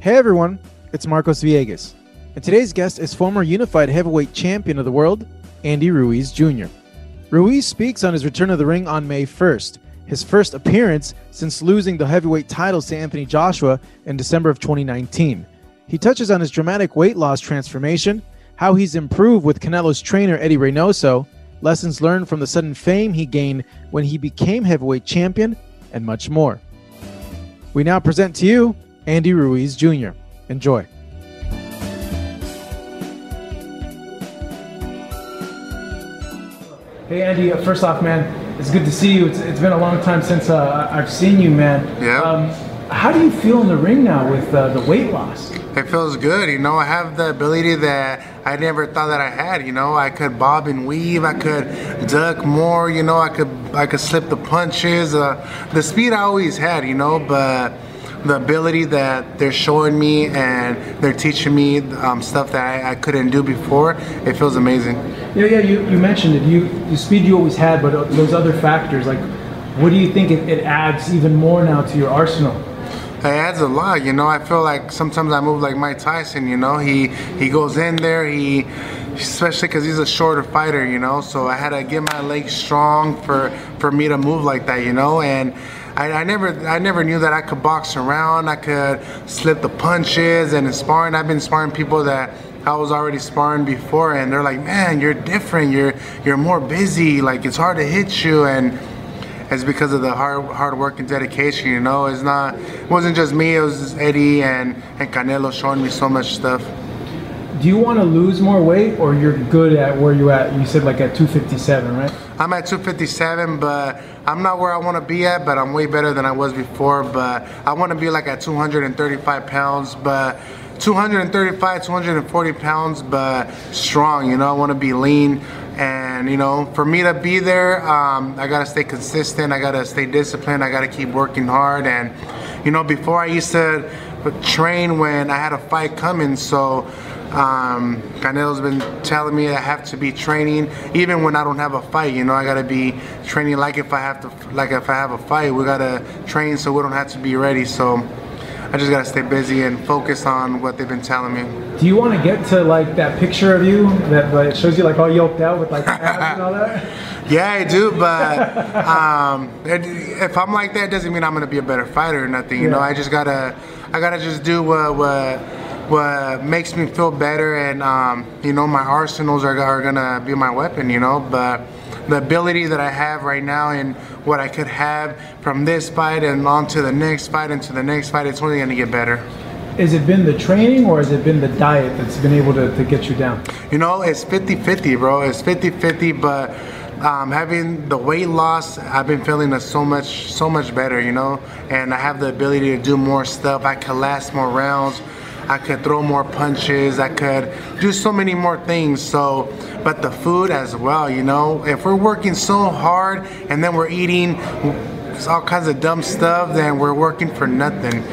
Hey everyone, it's Marcos Villegas, and today's guest is former unified heavyweight champion of the world, Andy Ruiz Jr. Ruiz speaks on his return to the ring on May 1st, his first appearance since losing the heavyweight titles to Anthony Joshua in December of 2019. He touches on his dramatic weight loss transformation, how he's improved with Canelo's trainer Eddie Reynoso, lessons learned from the sudden fame he gained when he became heavyweight champion, and much more. We now present to you Andy Ruiz Jr. Enjoy. Hey Andy, uh, first off, man, it's good to see you. It's, it's been a long time since uh, I've seen you, man. Yeah. Um, how do you feel in the ring now with uh, the weight loss? It feels good, you know. I have the ability that I never thought that I had. You know, I could bob and weave. I could duck more. You know, I could I could slip the punches. Uh, the speed I always had, you know, but the ability that they're showing me and they're teaching me um, stuff that I, I, couldn't do before, it feels amazing. Yeah, yeah. You, you mentioned it. You the speed you always had, but those other factors, like, what do you think it, it adds even more now to your arsenal? It adds a lot, you know. I feel like sometimes I move like Mike Tyson, you know. He he goes in there, he especially because he's a shorter fighter, you know. So I had to get my legs strong for for me to move like that, you know. And I, I, never I never knew that I could box around. I could slip the punches and in sparring. I've been sparring people that I was already sparring before, and they're like, "Man, you're different. You're you're more busy. Like it's hard to hit you." And it's because of the hard hard work and dedication. You know, it's not it wasn't just me. It was Eddie and and Canelo showing me so much stuff. Do you want to lose more weight, or you're good at where you're at? You said like at 257, right? I'm at 257, but I'm not where I want to be at. But I'm way better than I was before. But I want to be like at 235 pounds, but. 235, 240 pounds, but strong. You know, I want to be lean. And you know, for me to be there, um, I gotta stay consistent. I gotta stay disciplined. I gotta keep working hard. And you know, before I used to train when I had a fight coming, so um, Canelo's been telling me I have to be training even when I don't have a fight. You know, I gotta be training like if I have to, like if I have a fight, we gotta train so we don't have to be ready. So I just gotta stay busy and focus on what they've been telling me. Do you want to get to like that picture of you that like, shows you like all yoked out with like abs and all that? Yeah, I do, but um, if I'm like that, doesn't mean I'm gonna be a better fighter or nothing. You yeah. know, I just gotta, I gotta just do what what what makes me feel better, and um, you know, my arsenals are, are gonna be my weapon. You know, but the ability that I have right now and what I could have from this fight and on to the next fight and to the next fight, it's only to get better. Has it been the training or has it been the diet that's been able to, to get you down? You know, it's 50 50, bro. It's 50 50, but um, having the weight loss, I've been feeling so much, so much better, you know. And I have the ability to do more stuff. I can last more rounds. I could throw more punches. I could do so many more things. So, but the food as well, you know, if we're working so hard and then we're eating all kinds of dumb stuff, then we're working for nothing.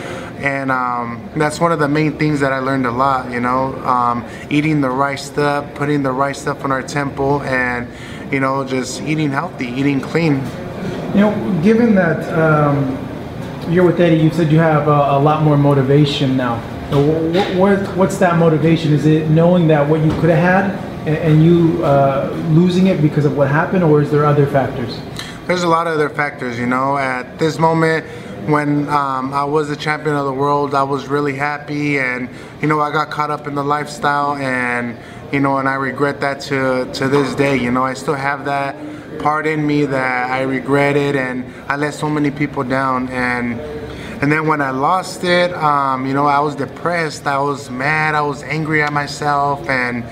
And um, that's one of the main things that I learned a lot, you know, um, eating the right stuff, putting the right stuff in our temple, and, you know, just eating healthy, eating clean. You know, given that um, you're with Eddie, you said you have a, a lot more motivation now what, what, what's that motivation? Is it knowing that what you could have had and, and you uh, losing it because of what happened, or is there other factors? There's a lot of other factors. You know, at this moment, when um, I was the champion of the world, I was really happy, and you know, I got caught up in the lifestyle, and you know, and I regret that to to this day. You know, I still have that part in me that I regretted, and I let so many people down, and and then when I lost it, um, you know, I was depressed, I was mad, I was angry at myself, and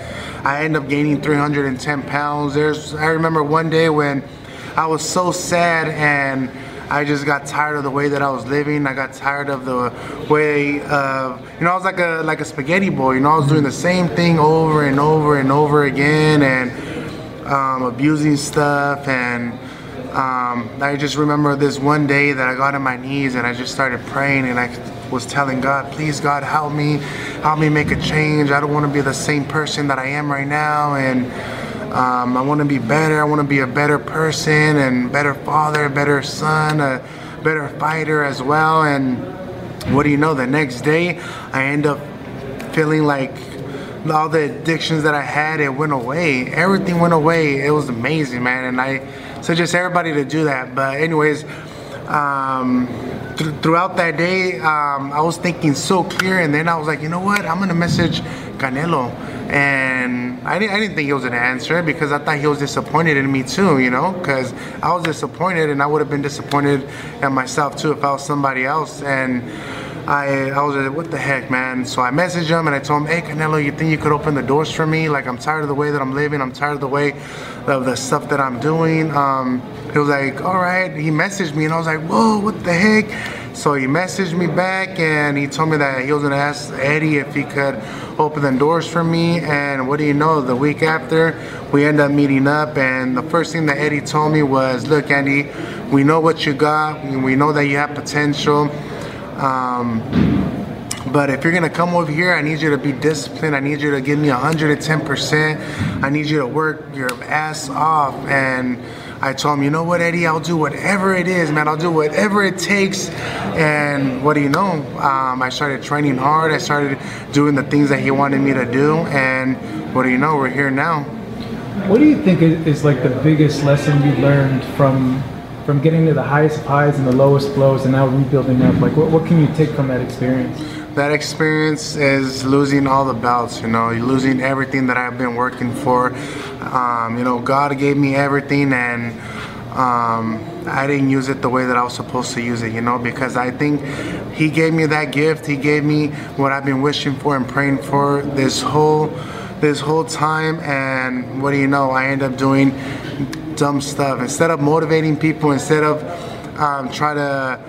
I ended up gaining 310 pounds. There's, I remember one day when I was so sad and I just got tired of the way that I was living. I got tired of the way of, you know, I was like a like a spaghetti boy. You know, I was doing the same thing over and over and over again, and um, abusing stuff and um, I just remember this one day that I got on my knees and I just started praying and I was telling God, please God, help me, help me make a change. I don't want to be the same person that I am right now and um, I want to be better. I want to be a better person and better father, better son, a better fighter as well. And what do you know? The next day, I end up feeling like all the addictions that I had, it went away. Everything went away. It was amazing, man. And I suggest everybody to do that. But anyways, um, th- throughout that day, um, I was thinking so clear. And then I was like, you know what? I'm gonna message Canelo. And I didn't, I didn't think he was gonna answer because I thought he was disappointed in me too, you know, because I was disappointed and I would have been disappointed at myself too if I was somebody else. And I, I was like, what the heck, man? So I messaged him and I told him, hey, Canelo, you think you could open the doors for me? Like, I'm tired of the way that I'm living. I'm tired of the way of the stuff that I'm doing. Um, he was like, all right. He messaged me and I was like, whoa, what the heck? So he messaged me back and he told me that he was gonna ask Eddie if he could open the doors for me. And what do you know? The week after, we end up meeting up. And the first thing that Eddie told me was, look, Andy, we know what you got. We know that you have potential. Um, but if you're gonna come over here, I need you to be disciplined. I need you to give me 110%. I need you to work your ass off. And I told him, you know what, Eddie, I'll do whatever it is, man. I'll do whatever it takes. And what do you know? Um, I started training hard. I started doing the things that he wanted me to do. And what do you know? We're here now. What do you think is like the biggest lesson you learned from from getting to the highest highs and the lowest lows and now rebuilding up? Like, what, what can you take from that experience? That experience is losing all the belts, you know, losing everything that I've been working for. Um, you know, God gave me everything and um, I didn't use it the way that I was supposed to use it, you know, because I think He gave me that gift. He gave me what I've been wishing for and praying for this whole this whole time and what do you know i end up doing dumb stuff. Instead of motivating people, instead of um, try to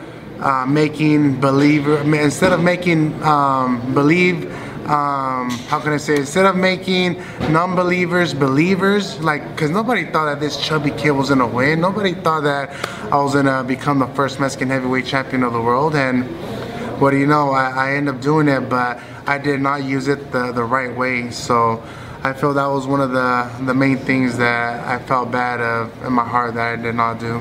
uh, making believer, instead of making um, believe, um, how can I say, instead of making non-believers believers, like, because nobody thought that this chubby kid was gonna win. Nobody thought that I was gonna become the first Mexican heavyweight champion of the world. And what do you know, I, I end up doing it, but I did not use it the, the right way. So I feel that was one of the, the main things that I felt bad of in my heart that I did not do.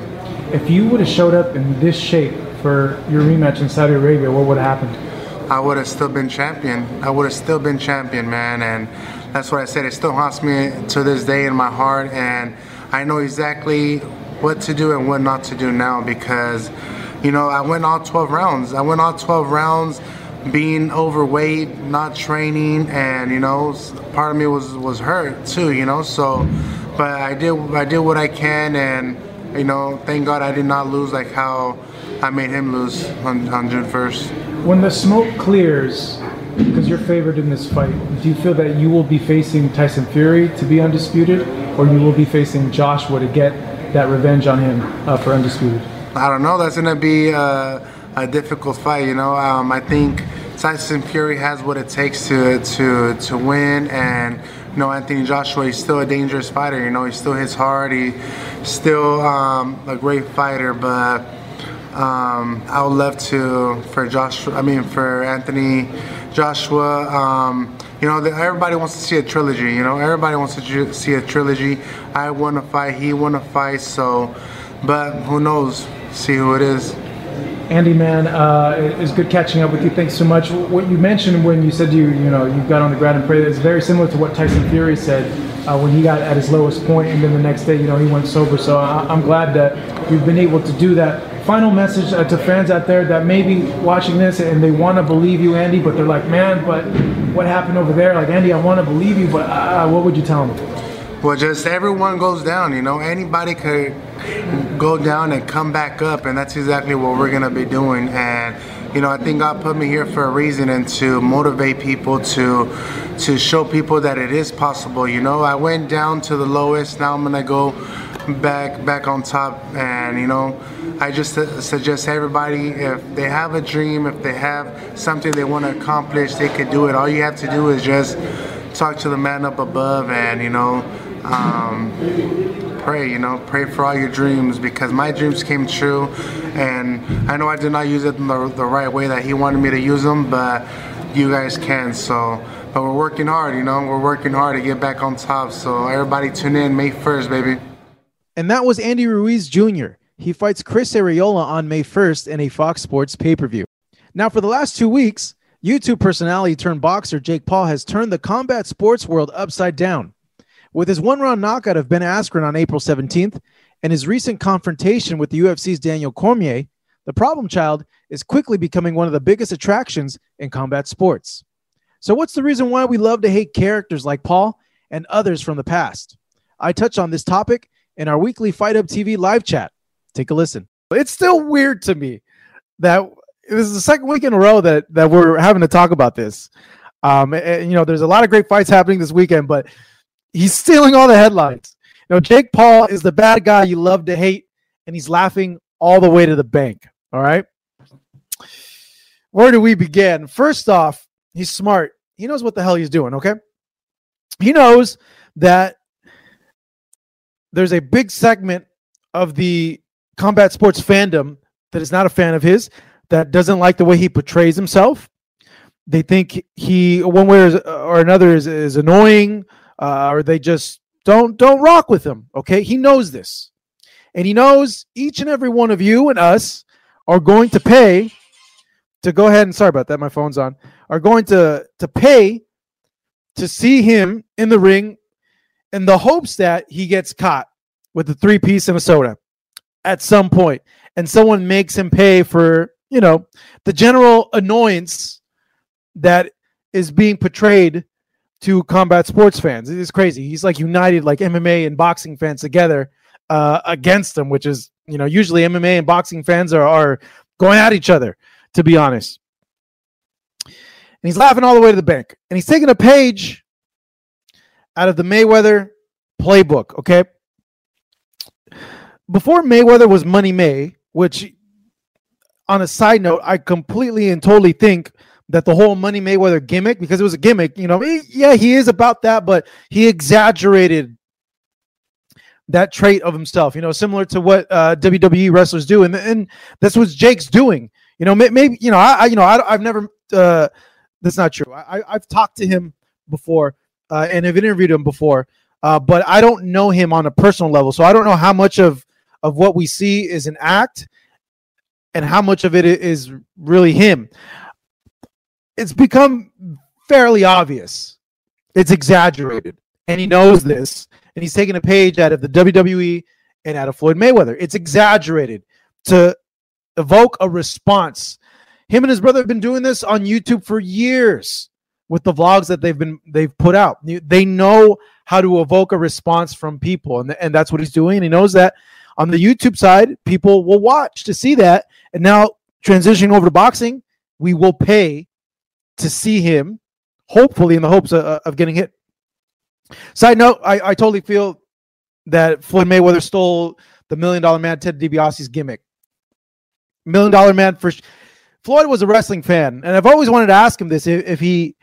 If you would have showed up in this shape for your rematch in Saudi Arabia, what would have happened? I would have still been champion. I would have still been champion, man. And that's what I said. It still haunts me to this day in my heart. And I know exactly what to do and what not to do now because, you know, I went all 12 rounds. I went all 12 rounds being overweight, not training, and you know, part of me was was hurt too. You know, so but I did I did what I can, and you know, thank God I did not lose like how I made him lose on, on June first. When the smoke clears, because you're favored in this fight, do you feel that you will be facing Tyson Fury to be undisputed, or you will be facing Joshua to get that revenge on him uh, for undisputed? I don't know. That's gonna be. Uh, a difficult fight. You know, um, I think Tyson Fury has what it takes to to to win, and you know Anthony Joshua is still a dangerous fighter. You know, he still hits hard. He's still um, a great fighter, but um, I would love to for Joshua. I mean, for Anthony Joshua. Um, you know, everybody wants to see a trilogy. You know, everybody wants to see a trilogy. I want to fight. He want to fight. So, but who knows? See who it is. Andy, man, uh, it's good catching up with you. Thanks so much. What you mentioned when you said you, you know, you got on the ground and prayed is very similar to what Tyson Fury said uh, when he got at his lowest point, and then the next day, you know, he went sober. So I, am glad that you've been able to do that. Final message uh, to fans out there that may be watching this and they want to believe you, Andy, but they're like, man, but what happened over there? Like, Andy, I want to believe you, but uh, what would you tell them? Well, just everyone goes down, you know. Anybody could go down and come back up, and that's exactly what we're gonna be doing. And you know, I think God put me here for a reason and to motivate people to to show people that it is possible. You know, I went down to the lowest. Now I'm gonna go back back on top, and you know, I just suggest everybody if they have a dream, if they have something they want to accomplish, they could do it. All you have to do is just talk to the man up above, and you know um, pray, you know, pray for all your dreams because my dreams came true. And I know I did not use it in the, the right way that He wanted me to use them, but you guys can. So, but we're working hard, you know, we're working hard to get back on top. So, everybody tune in May 1st, baby. And that was Andy Ruiz Jr. He fights Chris Arreola on May 1st in a Fox Sports pay per view. Now, for the last two weeks, YouTube personality turned boxer Jake Paul has turned the combat sports world upside down. With his one round knockout of Ben Askren on April 17th and his recent confrontation with the UFC's Daniel Cormier, the problem child is quickly becoming one of the biggest attractions in combat sports. So, what's the reason why we love to hate characters like Paul and others from the past? I touch on this topic in our weekly Fight Hub TV live chat. Take a listen. It's still weird to me that this is the second week in a row that that we're having to talk about this. Um, and, you know, there's a lot of great fights happening this weekend, but he's stealing all the headlines. You know, Jake Paul is the bad guy you love to hate, and he's laughing all the way to the bank. All right. Where do we begin? First off, he's smart. He knows what the hell he's doing. Okay. He knows that there's a big segment of the combat sports fandom that is not a fan of his that doesn't like the way he portrays himself. They think he, one way or another, is, is annoying, uh, or they just don't don't rock with him. Okay, he knows this, and he knows each and every one of you and us are going to pay to go ahead and sorry about that, my phone's on. Are going to to pay to see him in the ring in the hopes that he gets caught with the three piece and a soda at some point and someone makes him pay for you know, the general annoyance that is being portrayed to combat sports fans. It is crazy. He's like united like MMA and boxing fans together uh, against him, which is, you know, usually MMA and boxing fans are, are going at each other, to be honest. And he's laughing all the way to the bank. And he's taking a page out of the Mayweather playbook, okay? Before Mayweather was Money May, which on a side note, I completely and totally think that the whole Money Mayweather gimmick, because it was a gimmick, you know, yeah, he is about that, but he exaggerated that trait of himself, you know, similar to what uh, WWE wrestlers do, and and that's what Jake's doing. You know, maybe you know, I, I you know, I, have never. Uh, that's not true. I, I've talked to him before, uh, and have interviewed him before, uh, but I don't know him on a personal level, so I don't know how much of of what we see is an act and how much of it is really him. It's become fairly obvious. It's exaggerated. And he knows this. And he's taking a page out of the WWE and out of Floyd Mayweather. It's exaggerated to evoke a response. Him and his brother have been doing this on YouTube for years with the vlogs that they've been they've put out. They know how to evoke a response from people, and, and that's what he's doing. He knows that on the YouTube side, people will watch to see that. And now transitioning over to boxing, we will pay to see him, hopefully in the hopes of, of getting hit. Side note, I, I totally feel that Floyd Mayweather stole the million dollar man Ted DiBiase's gimmick. Million dollar man for Floyd was a wrestling fan, and I've always wanted to ask him this if, if he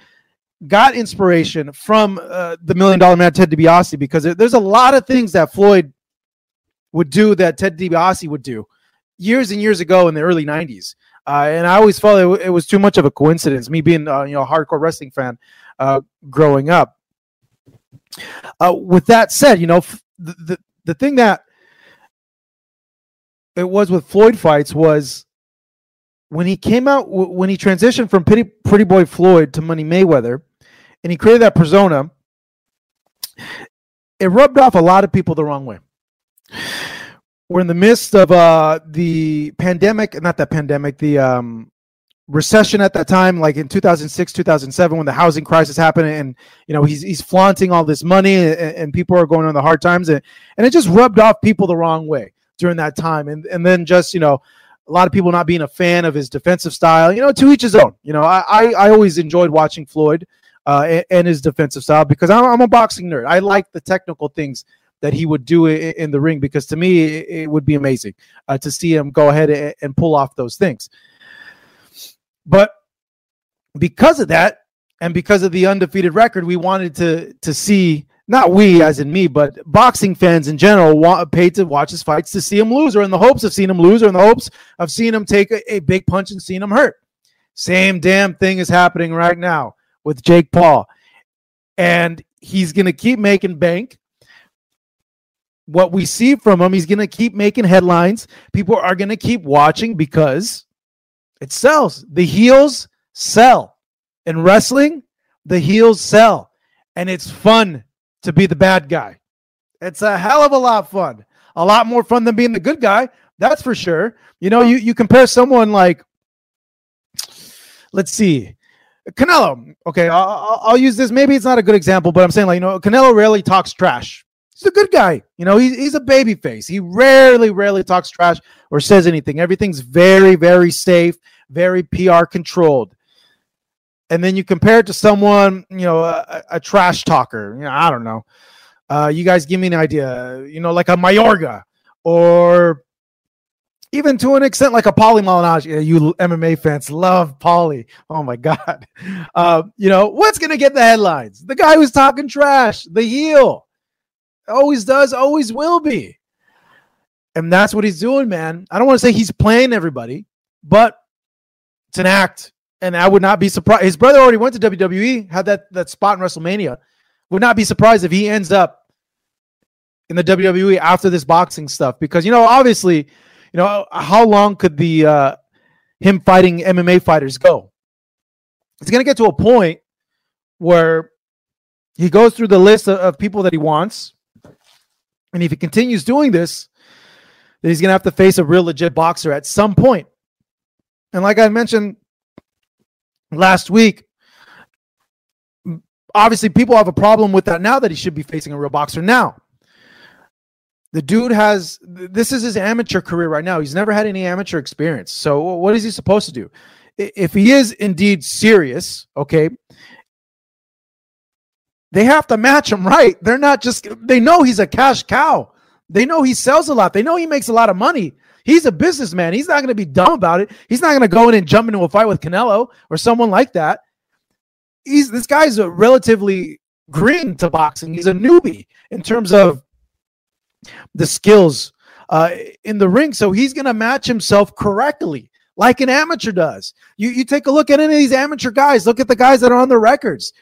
got inspiration from uh, the million dollar man Ted DiBiase because there's a lot of things that Floyd would do that Ted DiBiase would do years and years ago in the early 90s. Uh, and I always felt it, it, was too much of a coincidence, me being uh, you know a hardcore wrestling fan uh, growing up. Uh, with that said, you know the, the the thing that it was with Floyd fights was when he came out when he transitioned from Pretty Boy Floyd to Money Mayweather, and he created that persona. It rubbed off a lot of people the wrong way we're in the midst of uh, the pandemic, not that pandemic, the um, recession at that time, like in 2006, 2007, when the housing crisis happened, and you know he's he's flaunting all this money, and, and people are going on the hard times, and and it just rubbed off people the wrong way during that time, and and then just you know a lot of people not being a fan of his defensive style. You know, to each his own. You know, I I, I always enjoyed watching Floyd uh, and, and, his defensive style because I'm, I'm a boxing nerd. I like the technical things that he would do it in the ring because to me it would be amazing uh, to see him go ahead and pull off those things. But because of that, and because of the undefeated record, we wanted to to see not we as in me, but boxing fans in general want paid to watch his fights to see him lose, or in the hopes of seeing him lose, or in the hopes of seeing him take a, a big punch and seeing him hurt. Same damn thing is happening right now with Jake Paul, and he's gonna keep making bank what we see from him, he's going to keep making headlines. People are going to keep watching because It sells. The heels sell. In wrestling, the heels sell. And it's fun to be the bad guy. It's a hell of a lot of fun. A lot more fun than being the good guy. That's for sure. You know, you, you compare someone like, let's see, Canelo. Okay, I'll, I'll, use this. Maybe it's not a good example, but I'm saying like you know, Canelo rarely talks trash. He's a good guy. You know, he's he's a baby face. He rarely, rarely talks trash or says anything. Everything's very, very safe, very PR controlled. And then you compare it to someone, you know, a, a trash talker. You know, I don't know. Uh, you guys give me an idea. You know, like a Mayorga or even to an extent like a Paulie Malignaggi. You MMA fans love Paulie. Oh my God. Uh, you know, what's going to get the headlines? The guy who's talking trash, the heel. Always does, always will be. And that's what he's doing, man. I don't want to say he's playing everybody, but it's an act. And I would not be surprised. His brother already went to WWE, had that, that spot in WrestleMania. Would not be surprised if he ends up in the WWE after this boxing stuff because, you know, obviously you know, how long could the uh, him fighting MMA fighters go? It's going to get to a point where he goes through the list of, of people that he wants, and if he continues doing this, then he's going to have to face a real legit boxer at some point. And like I mentioned last week, obviously people have a problem with that now that he should be facing a real boxer now. The dude has this is his amateur career right now. He's never had any amateur experience. So what is he supposed to do? If he is indeed serious, okay, they have to match him right. They're not just they know he's a cash cow. They know he sells a lot. They know he makes a lot of money. He's a businessman. He's not going to be dumb about it. He's not going to go in and jump into a fight with Canelo or someone like that. He's this guy's a relatively green to boxing. He's a newbie in terms of the skills uh, in the ring. So he's going to match himself correctly, like an amateur does. You you take a look at any of these amateur guys. Look at the guys that are on the records.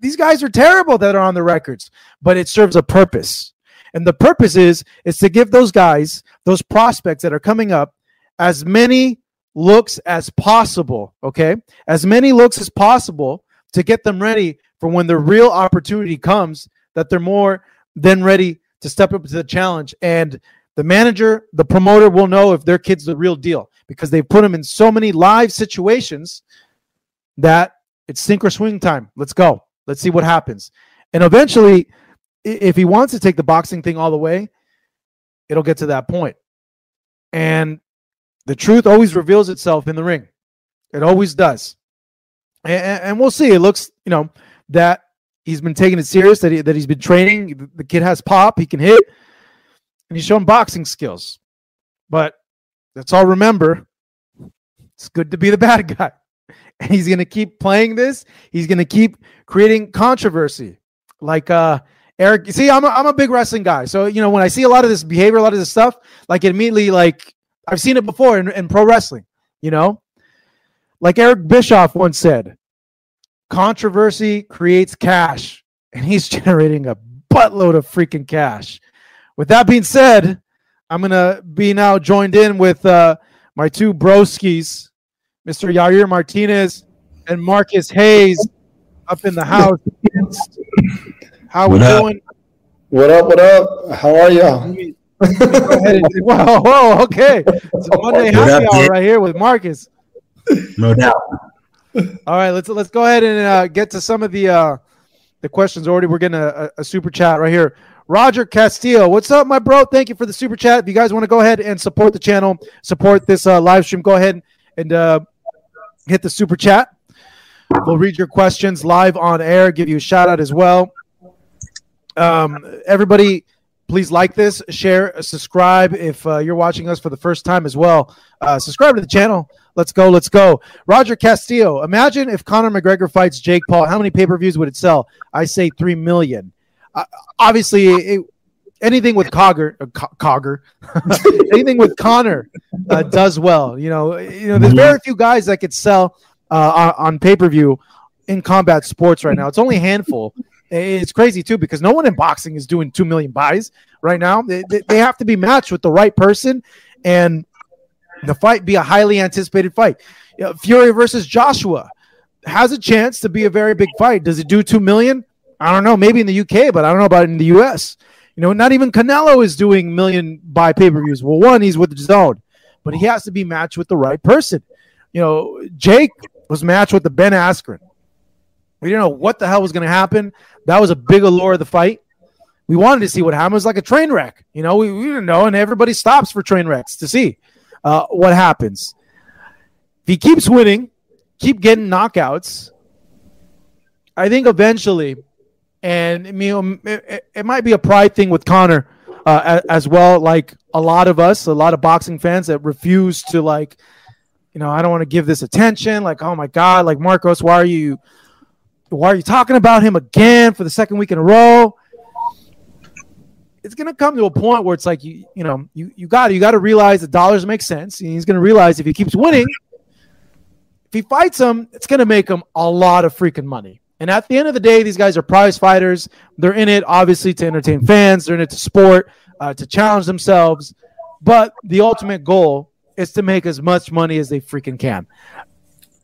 These guys are terrible that are on the records, but it serves a purpose. And the purpose is is to give those guys, those prospects that are coming up, as many looks as possible. Okay, as many looks as possible to get them ready for when the real opportunity comes. That they're more than ready to step up to the challenge. And the manager, the promoter will know if their kid's the real deal because they've put them in so many live situations that it's sink or swing time. Let's go. Let's see what happens. And eventually, if he wants to take the boxing thing all the way, it'll get to that point. And the truth always reveals itself in the ring. It always does. And, and we'll see. It looks, you know, that he's been taking it serious that he, that he's been training. The kid has pop, he can hit, and he's showing boxing skills. But let's all remember, it's good to be the bad guy. He's going to keep playing this. He's going to keep creating controversy. Like uh Eric, see, I'm a, I'm a big wrestling guy. So, you know, when I see a lot of this behavior, a lot of this stuff, like immediately, like I've seen it before in, in pro wrestling, you know? Like Eric Bischoff once said, Controversy creates cash, and he's generating a buttload of freaking cash. With that being said, I'm gonna be now joined in with uh, my two broskies, Mr. Yair Martinez and Marcus Hayes, up in the house. How we doing? What up? What up? How are y'all? whoa, whoa, okay. It's a Monday happy hour right here with Marcus. No doubt. All right, let's let's go ahead and uh, get to some of the uh, the questions. Already, we're getting a, a, super chat right here. Roger Castillo, what's up, my bro? Thank you for the super chat. If you guys want to go ahead and support the channel, support this uh, live stream, go ahead and uh, hit the super chat. We'll read your questions live on air, give you a shout out as well. Um, everybody, please like this, share, subscribe if uh, you're watching us for the first time as well. Uh, subscribe to the channel. Let's go. Let's go. Roger Castillo. Imagine if Conor McGregor fights Jake Paul. How many pay per views would it sell? I say 3 million. Uh, obviously, it, anything with Cogger, uh, Cogger, anything with Conor uh, does well. You know, you know, there's mm-hmm. very few guys that could sell uh, on, on pay per view in combat sports right now. It's only a handful. It's crazy too because no one in boxing is doing two million buys right now. They, they have to be matched with the right person, and the fight be a highly anticipated fight. You know, Fury versus Joshua has a chance to be a very big fight. Does it do two million? I don't know. Maybe in the UK, but I don't know about in the US. You know, not even Canelo is doing million buy pay per views. Well, one, he's with DAZN, but he has to be matched with the right person. You know, Jake was matched with the Ben Askren. We didn't know what the hell was going to happen. That was a big allure of the fight. We wanted to see what happened. It was like a train wreck. You know, we, we didn't know, and everybody stops for train wrecks to see uh, what happens. If he keeps winning, keep getting knockouts, I think eventually, and I mean, it, it might be a pride thing with Conor uh, as well. Like a lot of us, a lot of boxing fans that refuse to like, you know, I don't want to give this attention. Like, oh my god, like Marcos, why are you, why are you talking about him again for the second week in a row? It's gonna come to a point where it's like you, you know, you you got you got to realize the dollars make sense. And he's gonna realize if he keeps winning, if he fights him, it's gonna make him a lot of freaking money. And at the end of the day, these guys are prize fighters. They're in it, obviously, to entertain fans. They're in it to sport, uh, to challenge themselves. But the ultimate goal is to make as much money as they freaking can.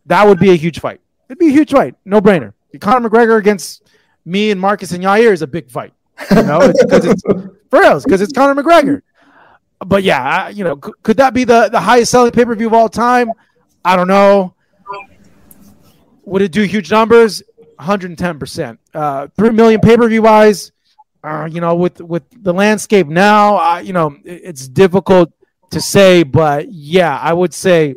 That would be a huge fight. It'd be a huge fight, no brainer. Conor McGregor against me and Marcus and Yair is a big fight. You know, it's because it's for real, because it's Conor McGregor. But yeah, you know, could, could that be the, the highest selling pay per view of all time? I don't know. Would it do huge numbers? 110%. Uh, 3 million pay per view wise, uh, you know, with, with the landscape now, uh, you know, it's difficult to say, but yeah, I would say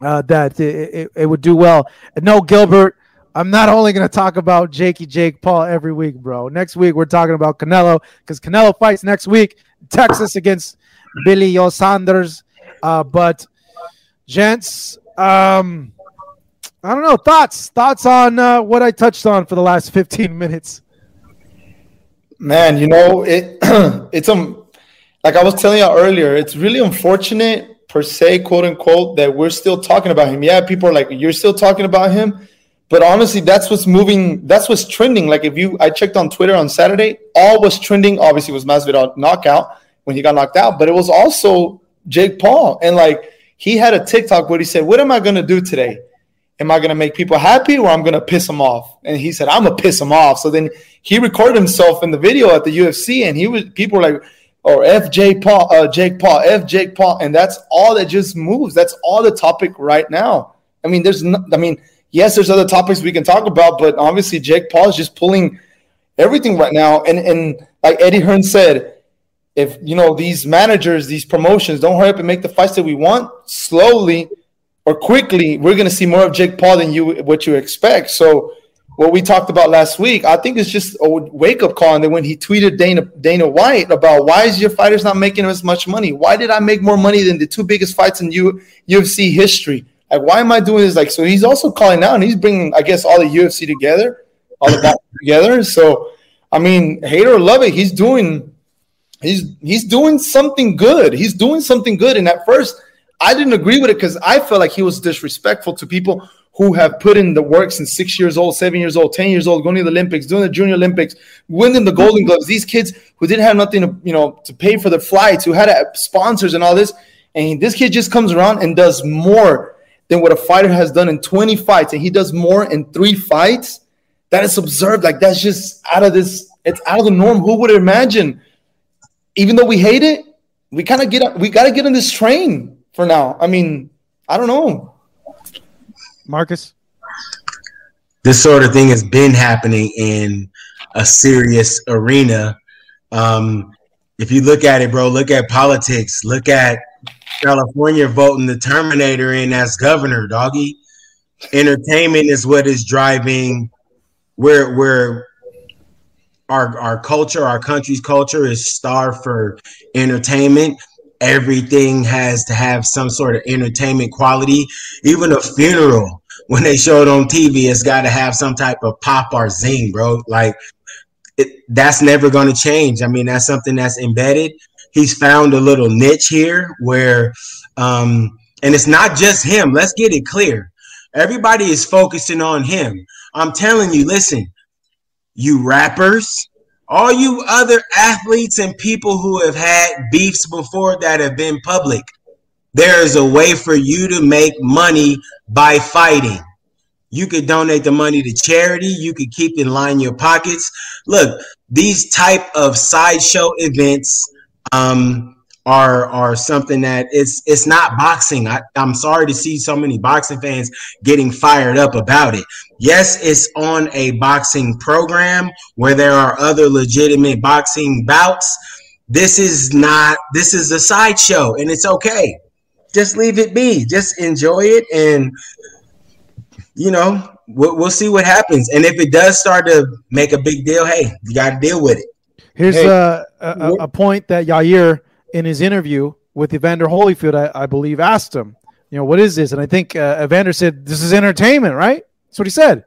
uh, that it, it, it, would do well. And no, Gilbert, I'm not only going to talk about Jakey Jake Paul every week, bro. Next week, we're talking about Canelo because Canelo fights next week, Texas against Billy Joe Saunders. Uh, but, gents, um, I don't know. Thoughts? Thoughts on uh, what I touched on for the last 15 minutes? Man, you know, it it's um like I was telling you earlier, it's really unfortunate per se, quote unquote, that we're still talking about him. Yeah, people are like, you're still talking about him. But honestly, that's what's moving, that's what's trending. Like if you I checked on Twitter on Saturday, all was trending, obviously was Masvidal knockout when he got knocked out, but it was also Jake Paul. And like he had a TikTok where he said, What am I gonna do today? Am I going to make people happy or I'm going to piss them off? And he said, I'm going to piss them off. So then he recorded himself in the video at the UFC and he was, people were like, or oh, F J Paul, uh, Jake Paul, F Jake Paul. And that's all that just moves. That's all the topic right now. I mean, there's no, I mean, yes, there's other topics we can talk about, but obviously Jake Paul is just pulling everything right now. And, and like Eddie Hearn said, if, you know, these managers, these promotions don't hurry up and make the fights that we want slowly – or quickly, we're going to see more of Jake Paul than you what you expect. So what we talked about last week, I think it's just a wake up call. And then when he tweeted Dana Dana White about why is your fighters not making as much money? Why did I make more money than the two biggest fights in U- UFC history? Like, why am I doing this? Like, so he's also calling out and he's bringing, I guess, all the UFC together, all the together. So, I mean, hate or love it, he's doing, he's he's doing something good. He's doing something good. And at first, I didn't agree with it because I felt like he was disrespectful to people who have put in the work since six years old, seven years old, ten years old, going to the Olympics, doing the Junior Olympics, winning the Golden mm-hmm. Gloves. These kids who didn't have nothing to you know to pay for their flights, who had uh, sponsors and all this, and this kid just comes around and does more than what a fighter has done in 20 fights, and he does more in three fights. That is observed. Like that's just out of this. It's out of the norm. Who would imagine? Even though we hate it, we kind of get we got to get on this train for now. I mean, I don't know. Marcus? This sort of thing has been happening in a serious arena. Um, if you look at it, bro, look at politics. Look at California voting the Terminator in as governor, doggy. Entertainment is what is driving where where our our culture, our country's culture is starved for entertainment everything has to have some sort of entertainment quality. Even a funeral, when they show it on TV, it's got to have some type of pop or zing, bro. Like it, that's never going to change. I mean, that's something that's embedded. He's found a little niche here where, um, and it's not just him. Let's get it clear. Everybody is focusing on him. I'm telling you, listen, you rappers, all you other athletes and people who have had beefs before that have been public, There is a way for you to make money by fighting. You could donate the money to charity. You could keep it line your pockets. Look, these type of sideshow events um, are are something that it's it's not boxing. I, I'm sorry to see so many boxing fans getting fired up about it. Yes, it's on a boxing program where there are other legitimate boxing bouts. This is not. This is a sideshow, and it's okay. Just leave it be. Just enjoy it, and you know we'll, we'll see what happens. And if it does start to make a big deal, hey, you got to deal with it. Here's hey, a, a, a point that Yair in his interview with Evander Holyfield, I, I, believe, asked him, you know, what is this? And I think uh, Evander said, this is entertainment, right? That's what he said.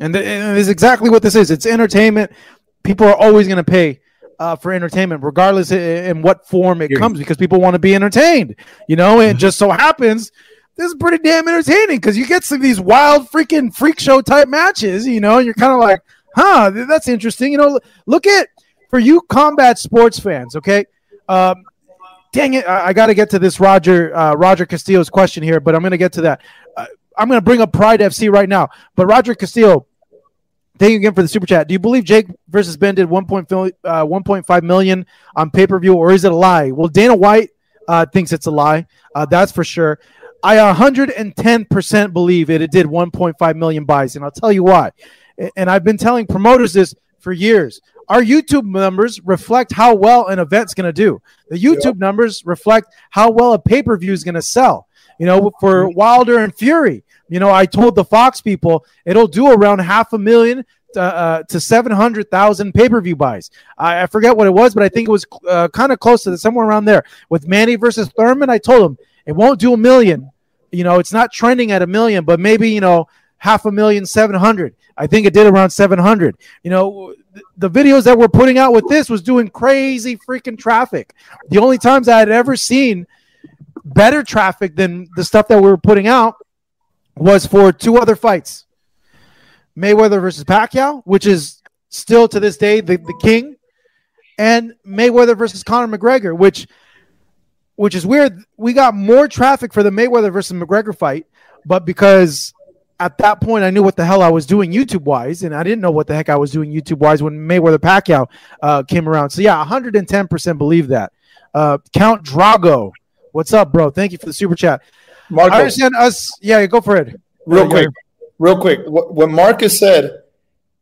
And, th- and it's exactly what this is. It's entertainment. People are always going to pay uh, for entertainment, regardless in what form it comes, because people want to be entertained, you know. And mm-hmm. just so happens, this is pretty damn entertaining because you get some of these wild freaking freak show type matches, you know. And you're kind of like, huh, that's interesting, you know. Look at for you combat sports fans, okay. Um, dang it, I, I got to get to this Roger uh, Roger Castillo's question here, but I'm going to get to that. Uh, I'm going to bring up Pride FC right now, but Roger Castillo. Thank you again for the super chat. Do you believe Jake versus Ben did 1.5 uh, 1.5 million on pay per view, or is it a lie? Well, Dana White uh, thinks it's a lie. Uh, that's for sure. I 110% believe it. It did 1.5 million buys, and I'll tell you why. And I've been telling promoters this for years our YouTube numbers reflect how well an event's going to do. The YouTube yep. numbers reflect how well a pay per view is going to sell. You know, for mm-hmm. Wilder and Fury, you know, I told the Fox people it'll do around half a million to, uh, to 700,000 pay per view buys. I, I, forget what it was, but I think it was uh, kind of close to the, somewhere around there. With Manny versus Thurman, I told him it won't do a million. You know, it's not trending at a million, but maybe, you know, half a million, 700. I think it did around 700. You know, the videos that we're putting out with this was doing crazy freaking traffic. The only times I had ever seen better traffic than the stuff that we were putting out was for two other fights Mayweather versus Pacquiao, which is still to this day the, the king, and Mayweather versus Conor McGregor, which which is weird. We got more traffic for the Mayweather versus McGregor fight, but because at that point, I knew what the hell I was doing YouTube wise, and I didn't know what the heck I was doing YouTube wise when Mayweather Pacquiao uh, came around. So yeah, 110% believe that. Uh, Count Drago, what's up, bro? Thank you for the super chat. Marco, I understand us. Yeah, go for it. Real uh, quick, real quick. What Marcus said,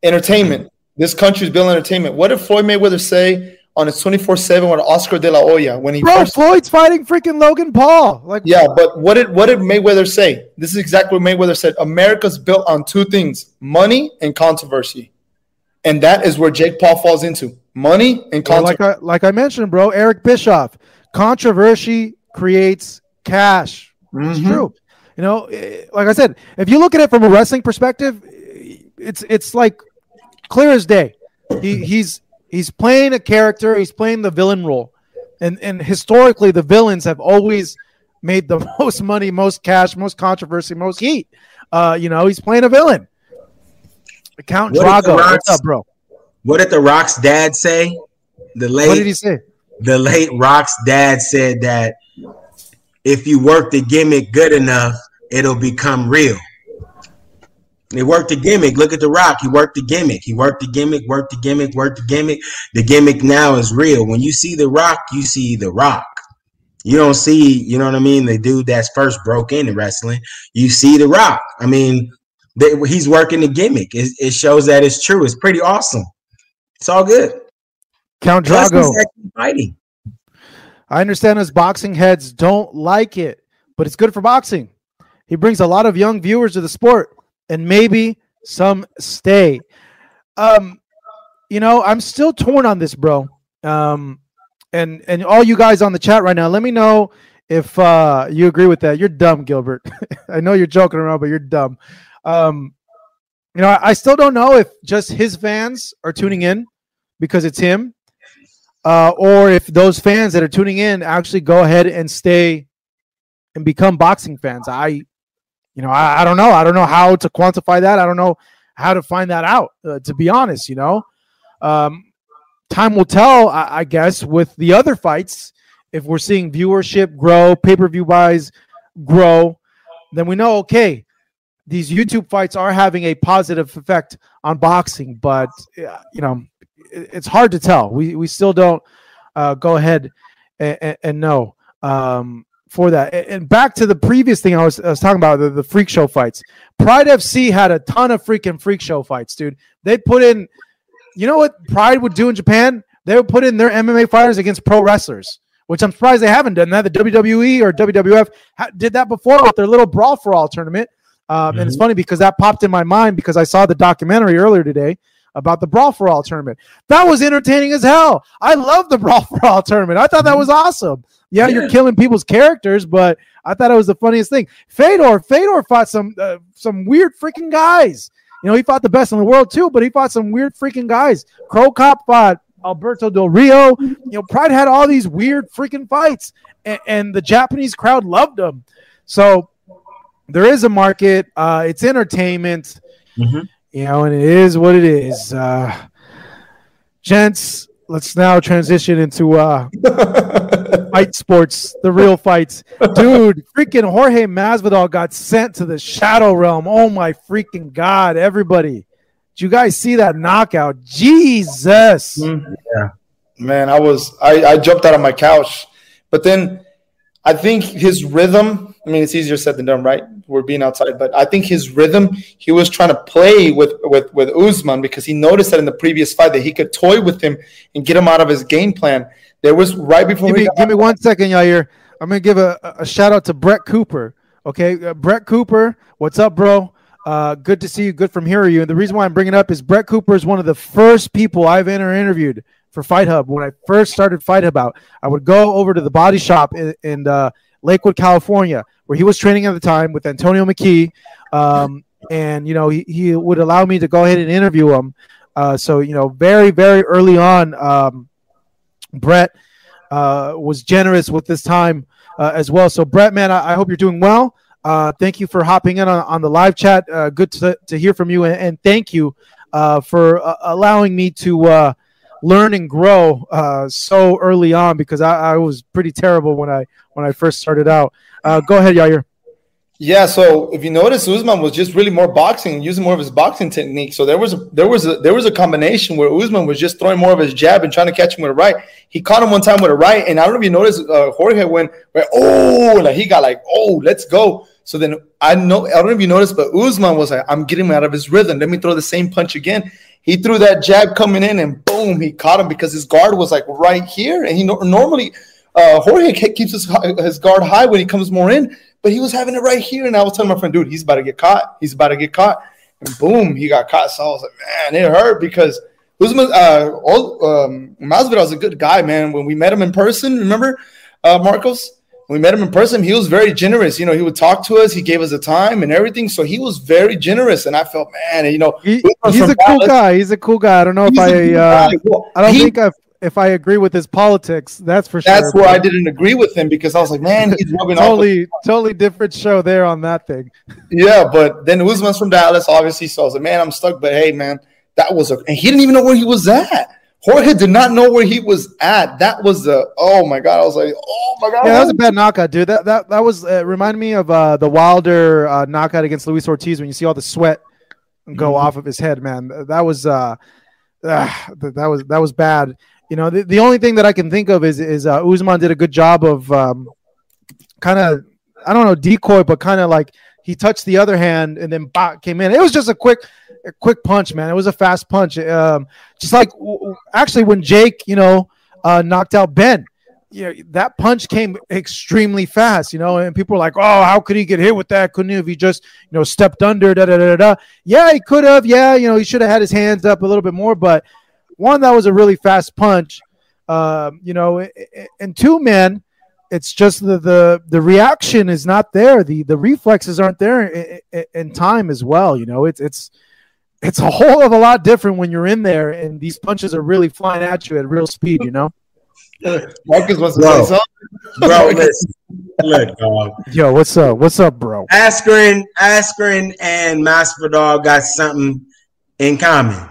entertainment. This country's building entertainment. What did Floyd Mayweather say on his 24-7 with Oscar de la Hoya when he Bro, first... Floyd's fighting freaking Logan Paul. Like Yeah, but what did what did Mayweather say? This is exactly what Mayweather said. America's built on two things: money and controversy. And that is where Jake Paul falls into. Money and controversy. Well, like I like I mentioned, bro, Eric Bischoff. Controversy creates cash. Mm-hmm. It's true. You know, eh, like I said, if you look at it from a wrestling perspective, it's it's like clear as day. He, he's He's playing a character. He's playing the villain role, and and historically, the villains have always made the most money, most cash, most controversy, most heat. Uh, you know, he's playing a villain. Count what Drago, what's up, bro? What did the Rock's dad say? The late. What did he say? The late Rock's dad said that if you work the gimmick good enough, it'll become real. They worked the gimmick. Look at The Rock. He worked the gimmick. He worked the gimmick, worked the gimmick, worked the gimmick. The gimmick now is real. When you see The Rock, you see The Rock. You don't see, you know what I mean, the dude that's first broke into wrestling. You see The Rock. I mean, they, he's working the gimmick. It, it, shows that it's true. It's pretty awesome. It's all good. Count Drago. Fighting. I understand us boxing heads don't like it, but it's good for boxing. He brings a lot of young viewers to the sport and maybe some stay. Um, you know, I'm still torn on this, bro. Um, and and all you guys on the chat right now, let me know if uh, you agree with that. You're dumb, Gilbert. I know you're joking around, but you're dumb. Um, you know, I, I, still don't know if just his fans are tuning in because it's him, uh, or if those fans that are tuning in actually go ahead and stay and become boxing fans. I you know, I, I, don't know. I don't know how to quantify that. I don't know how to find that out. Uh, to be honest, you know, um, time will tell. I, I, guess with the other fights, if we're seeing viewership grow, pay per view buys grow, then we know okay, these YouTube fights are having a positive effect on boxing. But you know, it's hard to tell. We we still don't uh, go ahead and, and know um, for that. And back to the previous thing I was, I was talking about the, the freak show fights. Pride FC had a ton of freaking freak show fights, dude. They put in, you know what Pride would do in Japan? They would put in their MMA fighters against pro wrestlers, which I'm surprised they haven't done that. The WWE or WWF did that before with their little brawl for all tournament. Um, mm-hmm. And it's mm-hmm. funny because that popped in my mind because I saw the documentary earlier today about the Brawl for All tournament. That was entertaining as hell. I love the Brawl for All tournament. I thought that was awesome. Yeah, yeah. you're killing people's characters, but I thought it was the funniest thing. Fedor, Fedor fought some uh, some weird freaking guys. You know, he fought the best in the world too, but he fought some weird freaking guys. Cro Cop fought Alberto Del Rio. You know, Pride had all these weird freaking fights, and, and the Japanese crowd loved them. So there is a market. Uh, it's entertainment. Mm-hmm you know, and it is what it is. Uh, gents, let's now transition into uh, fight sports, the real fights. Dude, freaking Jorge Masvidal got sent to the shadow realm. Oh my freaking god, everybody. Did you guys see that knockout? Jesus. Mm-hmm. Yeah. Man, I was I, I jumped out of my couch. But then I think his rhythm, I mean, it's easier said than done, right? We're being outside, but I think his rhythm, he was trying to play with with with Usman because he noticed that in the previous fight that he could toy with him and get him out of his game plan. There was right before. Give me, give me one second, Yair. I'm gonna give a, a shout out to Brett Cooper. Okay, uh, Brett Cooper, what's up, bro? Uh, good to see you. Good from hearing you. And the reason why I'm bringing up is Brett Cooper is one of the first people I've ever interviewed for Fight Hub. When I first started Fight Hub out, I would go over to the body shop in, in uh, Lakewood, California, where he was training at the time with Antonio McKee. Um, and, you know, he, he would allow me to go ahead and interview him. Uh, so, you know, very, very early on, um, Brett uh, was generous with this time uh, as well. So, Brett, man, I, I hope you're doing well. Uh, thank you for hopping in on, on the live chat. Uh, good to, to hear from you. And, and thank you uh, for uh, allowing me to learn and grow so early on because I, I, was pretty terrible when I when I first started out. Go ahead, Yair. Yeah, so if you notice, Usman was just really more boxing, using more of his boxing technique. So there was a there was a there was a combination where Usman was just throwing more of his jab and trying to catch him with a right. He caught him one time with a right, and I don't know if you noticed, uh, Jorge went where oh, like he got like oh, let's go. So then I know I don't know if you noticed, but Usman was like, I'm getting him out of his rhythm. Let me throw the same punch again. He threw that jab coming in, and boom, he caught him because his guard was like right here, and he no- normally uh, Jorge keeps his, his guard high when he comes more in, but he was having it right here. And I was telling my friend, dude, he's about to get caught. He's about to get caught. And boom, he got caught. So I was like, man, it hurt because Usman, uh, all, um, Masvidal was a good guy, man. When we met him in person, remember, uh, Marcos? we met him in person, he was very generous. You know, he would talk to us, he gave us the time and everything. So he was very generous. And I felt, man, you know, he, he's a cool guy. He's a cool guy. I don't know if I, uh, I don't he, think i if I agree with his politics, that's for sure. That's where I didn't agree with him because I was like, man, he's rubbing totally, off. Totally different show there on that thing. yeah, but then Usman's from Dallas, obviously. So I was like, man, I'm stuck. But hey, man, that was a, and he didn't even know where he was at. Jorge did not know where he was at. That was the oh my god! I was like, oh my god. Yeah, that was a bad knockout, dude. That that that was uh, reminded me of uh, the Wilder uh, knockout against Luis Ortiz when you see all the sweat go mm-hmm. off of his head, man. That was uh, uh, that was that was bad. You know, the, the only thing that I can think of is is uh, Usman did a good job of um, kind of I don't know decoy, but kind of like he touched the other hand and then bot came in. It was just a quick a quick punch, man. It was a fast punch. Um, just like actually when Jake, you know, uh, knocked out Ben, you know, that punch came extremely fast, you know, and people were like, "Oh, how could he get hit with that? Couldn't he if he just, you know, stepped under?" Da da da da. Yeah, he could have. Yeah, you know, he should have had his hands up a little bit more. But one, that was a really fast punch. Uh, you know, and two, man, it's just the, the the reaction is not there. The the reflexes aren't there in, in time as well. You know, it's it's it's a whole of a lot different when you're in there and these punches are really flying at you at real speed, you know? Marcus wants to bro, say something. Bro, listen. Look, dog. Yo, what's up? What's up, bro? Askren, Askren and Masvidal got something in common.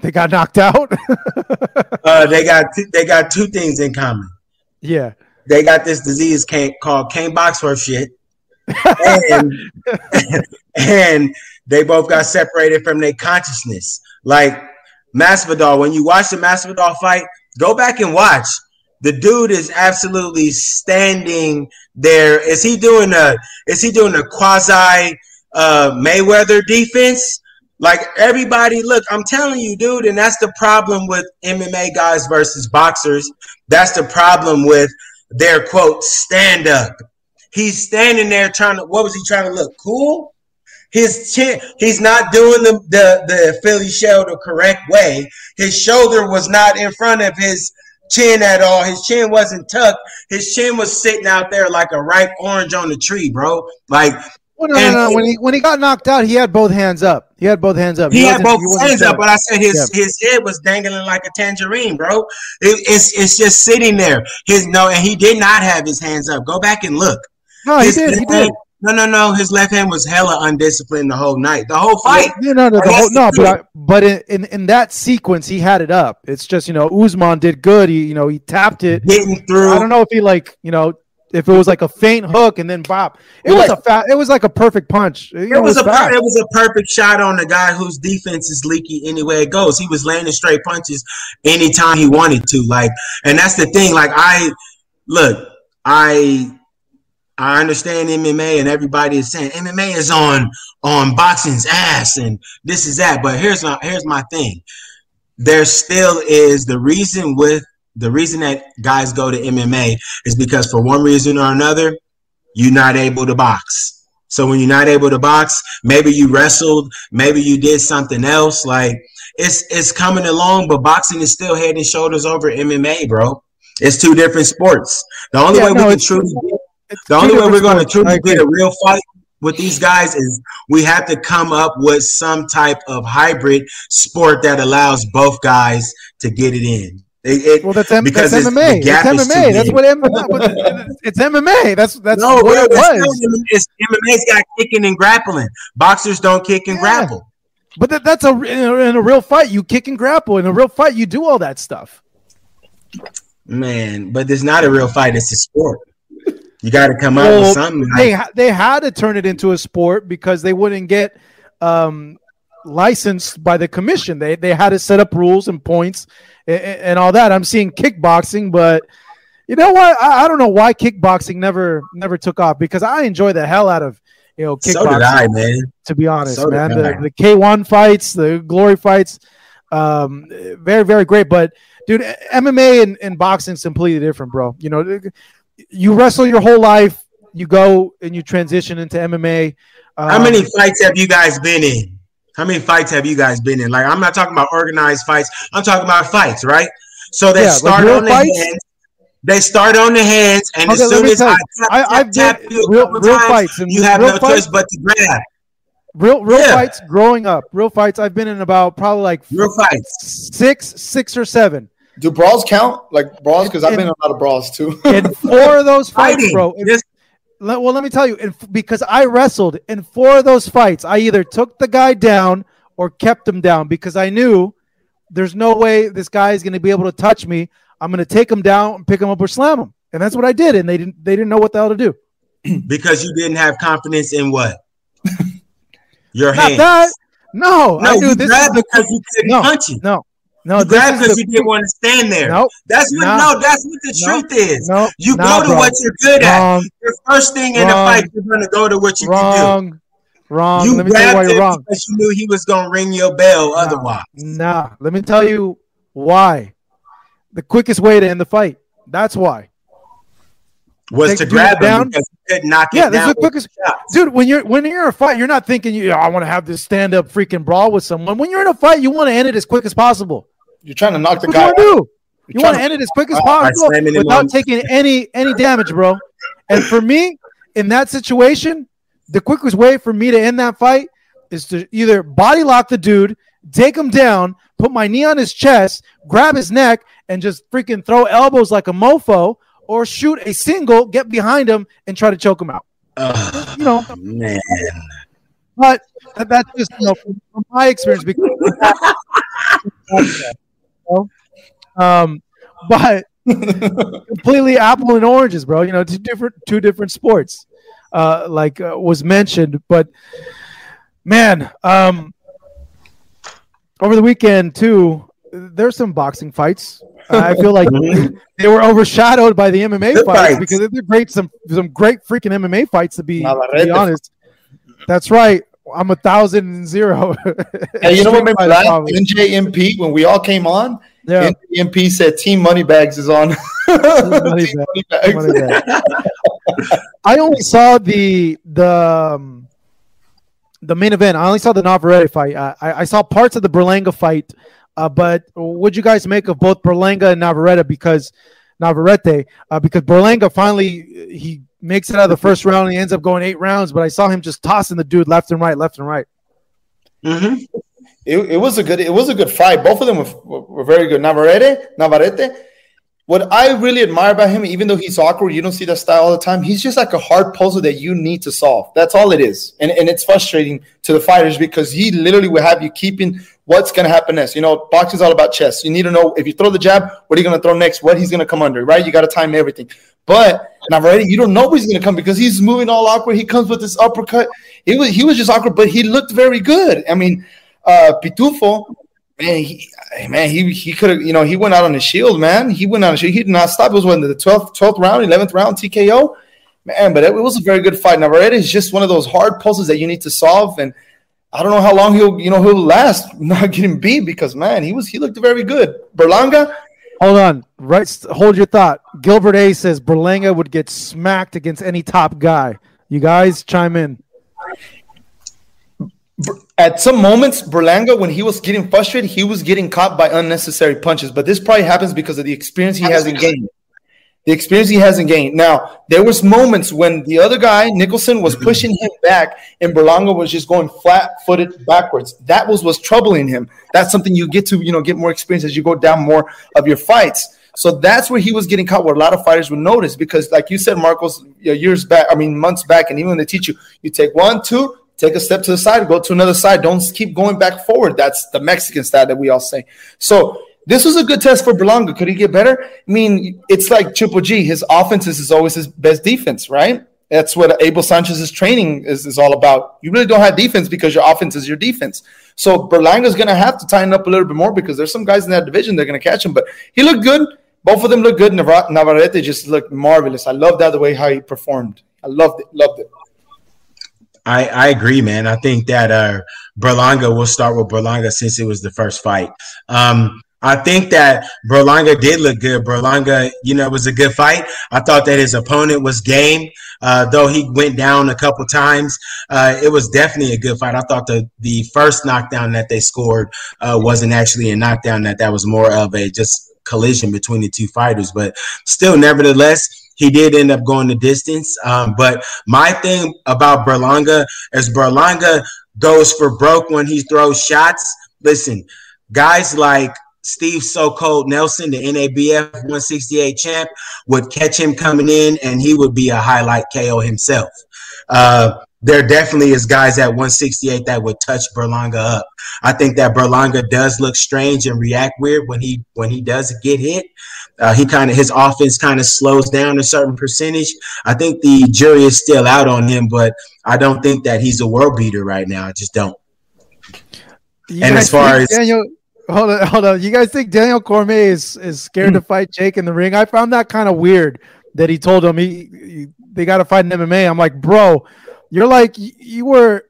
They got knocked out. uh, they got they got two things in common. Yeah. they got this disease called Cane Boxworth shit, and, and they both got separated from their consciousness. Like Masvidal, when you watch the Masvidal fight, go back and watch. The dude is absolutely standing there. Is he doing a? Is he doing a quasi uh, Mayweather defense? Like everybody, look, I'm telling you, dude, and that's the problem with MMA guys versus boxers. That's the problem with their quote stand up. He's standing there trying to. What was he trying to look cool? His chin. He's not doing the the the Philly shell the correct way. His shoulder was not in front of his chin at all. His chin wasn't tucked. His chin was sitting out there like a ripe orange on the tree, bro. Like Oh, well, no, no, no. When he when he got knocked out, he had both hands up. He had both hands up. He, he had both hands up, but I said his yeah. his head was dangling like a tangerine, bro. It, it's it's just sitting there. His no, and he did not have his hands up. Go back and look. No, his he did. He did. No, no, no. His left hand was hella undisciplined the whole night, the whole fight. Yeah, no, no, the whole, no. But I, but in, in, in that sequence, he had it up. It's just you know Usman did good. He you know he tapped it, getting through. I don't know if he like you know if it was like a faint hook and then bop. It was a fat. It was like a perfect punch. It, it was, was a it was a perfect shot on the guy whose defense is leaky anywhere it goes. He was landing straight punches anytime he wanted to. Like, and that's the thing. Like, I look, I I understand MMA and everybody is saying MMA is on on boxing's ass and this is that. But here's my here's my thing. There still is the reason with the reason that guys go to MMA is because for one reason or another, you're not able to box. So when you're not able to box, maybe you wrestled, maybe you did something else. Like it's it's coming along, but boxing is still head and shoulders over MMA, bro. It's two different sports. The only yeah, way no, we can truly the only way we're going to truly get a real fight with these guys is we have to come up with some type of hybrid sport that allows both guys to get it in. It, it, well, that's, M- because that's MMA. It's MMA. That's what MMA. it's MMA. That's that's no, what it was. It's, MMA's got kicking and grappling. Boxers don't kick and yeah. grapple. But that, that's a in, a in a real fight. You kick and grapple. In a real fight, you do all that stuff. Man, but it's not a real fight. It's a sport. You got to come well, out with something. They they had to turn it into a sport because they wouldn't get um, licensed by the commission. They they had to set up rules and points and, and all that. I'm seeing kickboxing, but you know what? I, I, don't know why kickboxing never never took off because I enjoy the hell out of you know kickboxing. So did I, man. To be honest, so man, the, the K1 fights, the Glory fights, um, very very great. But dude, MMA and, and boxing is completely different, bro. You know, you wrestle your whole life, you go and you transition into MMA. Um, How many fights have you guys been in? How many fights have you guys been in? Like, I'm not talking about organized fights. I'm talking about fights, right? So they yeah, start like on the fights? hands. They start on the hands, and okay, as soon as I tap, I, have tap you real, real times, fights, and you have no fights, choice but to grab. Real, real yeah. fights. Growing up, real fights. I've been in about probably like real fights, six, six or seven. Do brawls count? Like brawls? Because I've been in a lot of brawls too. in four of those fights, bro. In, well, let me tell you, because I wrestled in four of those fights, I either took the guy down or kept him down because I knew there's no way this guy is going to be able to touch me. I'm going to take him down and pick him up or slam him, and that's what I did. And they didn't they didn't know what the hell to do because you didn't have confidence in what your hands. That. No, no, I knew you this because you couldn't no, punch it. No, no, you grab because you didn't want to stand there. Nope. That's what nah, no, that's what the nope, truth is. Nope, you nah, go to bro. what you're good wrong, at. The first thing in wrong, the fight, you're gonna go to what you wrong, can do. Wrong. You let me tell you why you're wrong. Because you knew he was gonna ring your bell nah, otherwise. Nah, let me tell you why. The quickest way to end the fight. That's why. Was to grab down because he could knock yeah, it down. Yeah, the quickest. Dude, when you're when you're in a fight, you're not thinking you. I want to have this stand up freaking brawl with someone. When you're in a fight, you want to end it as quick as possible. You're trying to knock the what guy. You, do? you want to end it as quick as possible without taking any any damage, bro. And for me, in that situation, the quickest way for me to end that fight is to either body lock the dude, take him down, put my knee on his chest, grab his neck, and just freaking throw elbows like a mofo, or shoot a single, get behind him, and try to choke him out. Uh, you know, man. But that's just you know from, from my experience because um, but completely apple and oranges, bro. You know, two different two different sports, uh, like uh, was mentioned. But man, um, over the weekend too, there's some boxing fights. I feel like they were overshadowed by the MMA Good fights, fights. because they're great some some great freaking MMA fights to be, to be honest. That's right. I'm a thousand and zero. Hey, you know what made me laugh? probably. NJMP when we all came on. Yeah. NJMP said Team Moneybags is on. Moneybags. Team Moneybags. I only saw the the um, the main event. I only saw the Navarrete fight. Uh, I, I saw parts of the Berlanga fight, uh, but what'd you guys make of both Berlanga and Navarrete? Because Navarrete, uh, because Berlanga finally he makes it out of the first round and he ends up going eight rounds. But I saw him just tossing the dude left and right, left and right. Mhm. It, it was a good it was a good fight. Both of them were, were, were very good. Navarrete, Navarrete. What I really admire about him, even though he's awkward, you don't see that style all the time. He's just like a hard puzzle that you need to solve. That's all it is, and and it's frustrating to the fighters because he literally will have you keeping what's going to happen next. You know, boxing's all about chess. You need to know if you throw the jab, what are you going to throw next? What he's going to come under, right? You got to time everything. But Navarrete, you don't know where he's going to come because he's moving all awkward. He comes with this uppercut. He was he was just awkward, but he looked very good. I mean, uh, Pitufo, man, he, man, he he could have, you know, he went out on his shield, man. He went out on his shield. He did not stop. It was when the 12th, 12th round, 11th round TKO. Man, but it, was a very good fight. Navarrete is just one of those hard puzzles that you need to solve. And I don't know how long he'll, you know, he'll last not getting beat because man, he was he looked very good. Berlanga, Hold on, right? Hold your thought. Gilbert A says Berlanga would get smacked against any top guy. You guys chime in. at some moments, Berlanga, when he was getting frustrated, he was getting caught by unnecessary punches. But this probably happens because of the experience he has in gained. The experience he hasn't gained. Now, there was moments when the other guy, Nicholson, was pushing him back, and Berlanga was just going flat-footed backwards. That was what's troubling him. That's something you get to, you know, get more experience as you go down more of your fights. So that's where he was getting caught, where a lot of fighters would notice because, like you said, Marcos, years back, I mean, months back, and even when they teach you, you take one, two, take a step to the side, go to another side. Don't keep going back forward. That's the Mexican style that we all say. So this was a good test for Berlanga. Could he get better? I mean, it's like Triple G. His offense is always his best defense, right? That's what Abel Sanchez's training is, is all about. You really don't have defense because your offense is your defense. So Berlanga's going to have to tighten up a little bit more because there's some guys in that division that are going to catch him. But he looked good. Both of them looked good. Navar- Navarrete just looked marvelous. I love that the way how he performed. I loved it. Loved it. I, I agree, man. I think that uh, Berlanga, we'll start with Berlanga since it was the first fight. Um, I think that Berlanga did look good. Berlanga, you know, it was a good fight. I thought that his opponent was game, uh, though he went down a couple times. Uh, it was definitely a good fight. I thought the the first knockdown that they scored uh, wasn't actually a knockdown; that that was more of a just collision between the two fighters. But still, nevertheless, he did end up going the distance. Um, but my thing about Berlanga is Berlanga goes for broke when he throws shots. Listen, guys like Steve So Cold Nelson, the NABF 168 champ, would catch him coming in and he would be a highlight KO himself. Uh, there definitely is guys at 168 that would touch Berlanga up. I think that Berlanga does look strange and react weird when he when he does get hit. Uh, he kind of his offense kind of slows down a certain percentage. I think the jury is still out on him, but I don't think that he's a world beater right now. I just don't. You And as far as- Daniel, hold on, hold on. You guys think Daniel Cormier is is scared to hmm. fight Jake in the ring? I found that kind of weird that he told him he, he they got to fight in MMA. I'm like, bro, you're like you were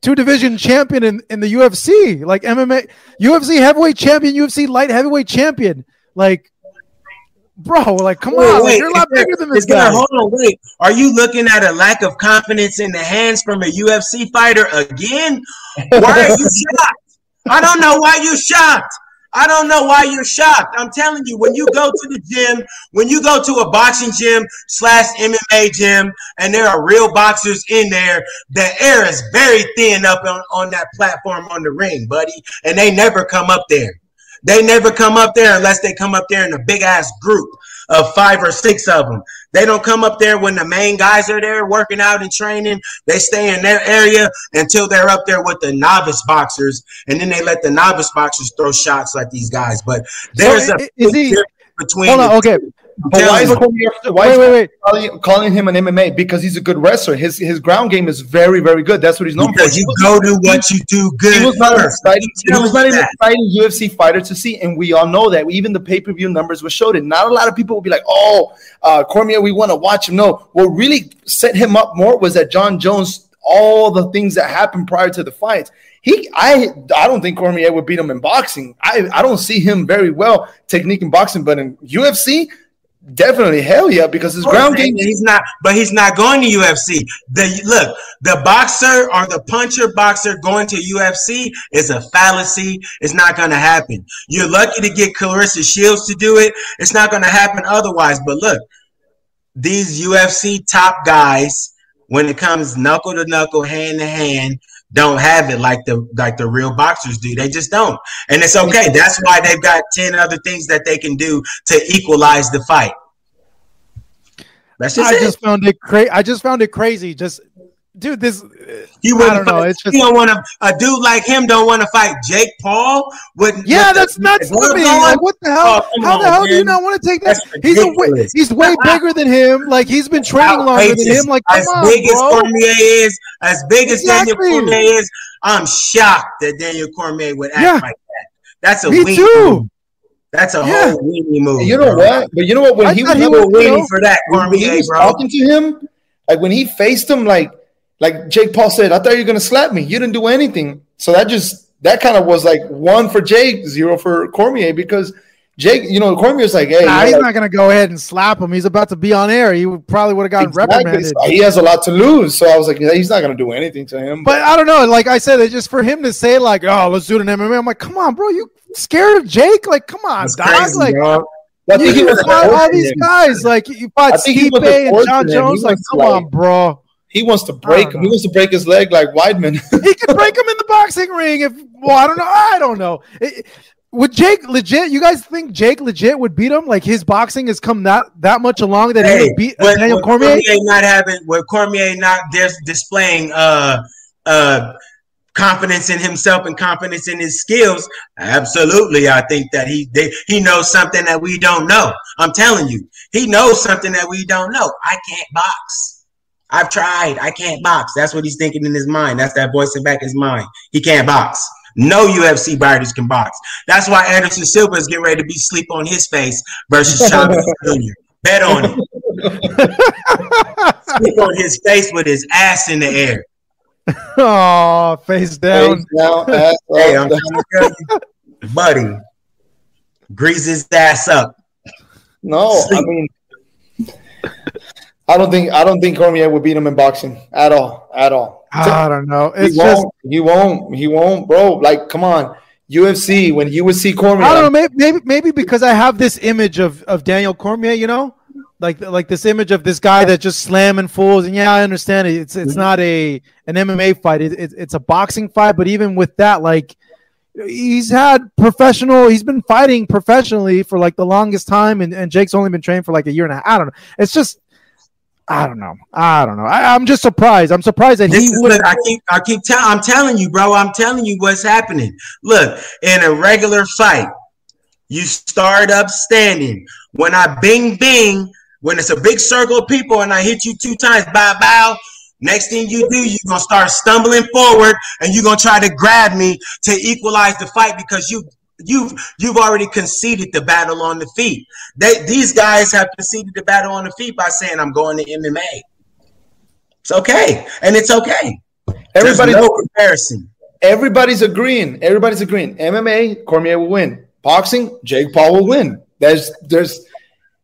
two division champion in, in the UFC, like MMA, UFC heavyweight champion, UFC light heavyweight champion, like. Bro, like, come on! like, you're a lot there- bigger than this there- guy. Hold on, wait. Are you looking at a lack of confidence in the hands from a UFC fighter again? Why are you shocked? I don't know why you're shocked. I don't know why you're shocked. I'm telling you, when you go to the gym, when you go to a boxing gym slash MMA gym, and there are real boxers in there, the air is very thin up on, on that platform on the ring, buddy. And they never come up there. They never come up there unless they come up there in a big ass group of five or six of them. They don't come up there when the main guys are there working out and training. They stay in their area until they're up there with the novice boxers, and then they let the novice boxers throw shots like these guys. But there's So, a is he- between. Hold on. Okay. Two. I'm But why is you. Cormier, why Wait, is wait, wait. calling, calling him an MMA? Because he's a good wrestler. His his ground game is very very good. That's what he's known for. Because you go to what you do good. He was not an exciting, he Tell was me not an exciting UFC fighter to see, and we all know that. Even the pay per view numbers were showed it. Not a lot of people would be like, "Oh, uh, Cormier, we want to watch him." No, what really set him up more was that Jon Jones. All the things that happened prior to the fights. He, I, I don't think Cormier would beat him in boxing. I, I don't see him very well technique in boxing, but in UFC, definitely hell yeah, because his ground game. He's not, but he's not going to UFC. The look, the boxer or the puncher boxer going to UFC is a fallacy. It's not going to happen. You're lucky to get Claressa Shields to do it. It's not going to happen otherwise. But look, these UFC top guys, when it comes knuckle to knuckle, hand to hand, don't have it like the like the real boxers do. They just don't, and it's okay. That's why they've got ten other things that they can do to equalize the fight. That's just I it. just found it crazy. I just found it crazy. Just, dude, this. You wouldn't don't know. It's just. you don't want to. A dude like him don't want to fight Jake Paul. With Yeah, with the- that's nuts with the to me. Like, what the hell? Oh, come How the on, hell do you not want to take that? That's He's a way, he's way bigger than him. Like he's been training longer than Outrageous. him. Like come as on, big as. Cormier is, as big as Daniel Cormier is, I'm shocked that Daniel Cormier would act Yeah. like that. That's a Me weenie too. move. That's a Yeah. whole weenie move. You know bro. what? But you know what? When I he was he was- you weenie know, for that, when he was bro. talking to him, like when he faced him, like like Jake Paul said, I thought you were gonna slap me. You didn't do anything. So that just that kind of was like one for Jake, zero for Cormier because Jake, you know, Cormier's like, hey, Nah, he's know, not gonna go ahead and slap him. He's about to be on air. He would- probably would have gotten exactly. reprimanded. So he has a lot to lose. So I was like, yeah, he's not gonna do anything to him. But I don't know. Like I said, it's just for him to say like, "Oh, let's do it in MMA." I'm like, "Come on, bro. You scared of Jake? Like, come on, That's dog. crazy, like, bro. I you, think he was fought all these guys. Like, you fought I Stipe and Jon Jones. Like, was come on, bro. He wants to break him. He wants to break his leg like Weidman. he could break him in the boxing ring if well i don't know i don't know It- would jake legit you guys think jake legit would beat him like his boxing has come that that much along that he Hey, would beat with, daniel with cormier not having, with Cormier not dis- displaying uh uh confidence in himself and confidence in his skills, absolutely, I think that he they, he knows something that we don't know. I'm telling you, he knows something that we don't know. I can't box. I've tried. I can't box. That's what he's thinking in his mind. That's that voice in back of his mind. He can't box. No UFC fighters can box. That's why Anderson Silva is getting ready to be sleep on his face versus Chavez Jr. Bet on it. Sleep on his face with his ass in the air. oh face down Face down, ass Hey. I'm trying to tell you, buddy, grease his ass up. No, I mean, I don't think I don't think Cormier would beat him in boxing at all, at all. i don't know he it's just won't. He won't. He won't, bro. Like, come on, UFC. When you would see Cormier, i don't know maybe, maybe maybe because i have this image of of daniel cormier you know like like this image of this guy that just slamming fools and yeah i understand it it's it's not a an mma fight it, it, it's a boxing fight but even with that like he's had professional he's been fighting professionally for like the longest time and, and jake's only been trained for like a year and a half i don't know it's just i don't know i don't know I, i'm just surprised i'm surprised that This he would I keep I keep tell I'm telling you, bro. I'm telling you what's happening. Look, in a regular fight, you start up standing. When I bing bing, when it's a big circle of people and I hit you two times, bow bow. Next thing you do, you're gonna start stumbling forward and you're gonna try to grab me to equalize the fight because you you've you've already conceded the battle on the feet. They these guys have conceded the battle on the feet by saying I'm going to MMA. It's okay, and it's okay. everybody, There's no comparison. everybody's agreeing. Everybody's agreeing. MMA, Cormier will win. Boxing, Jake Paul will win. There's, there's.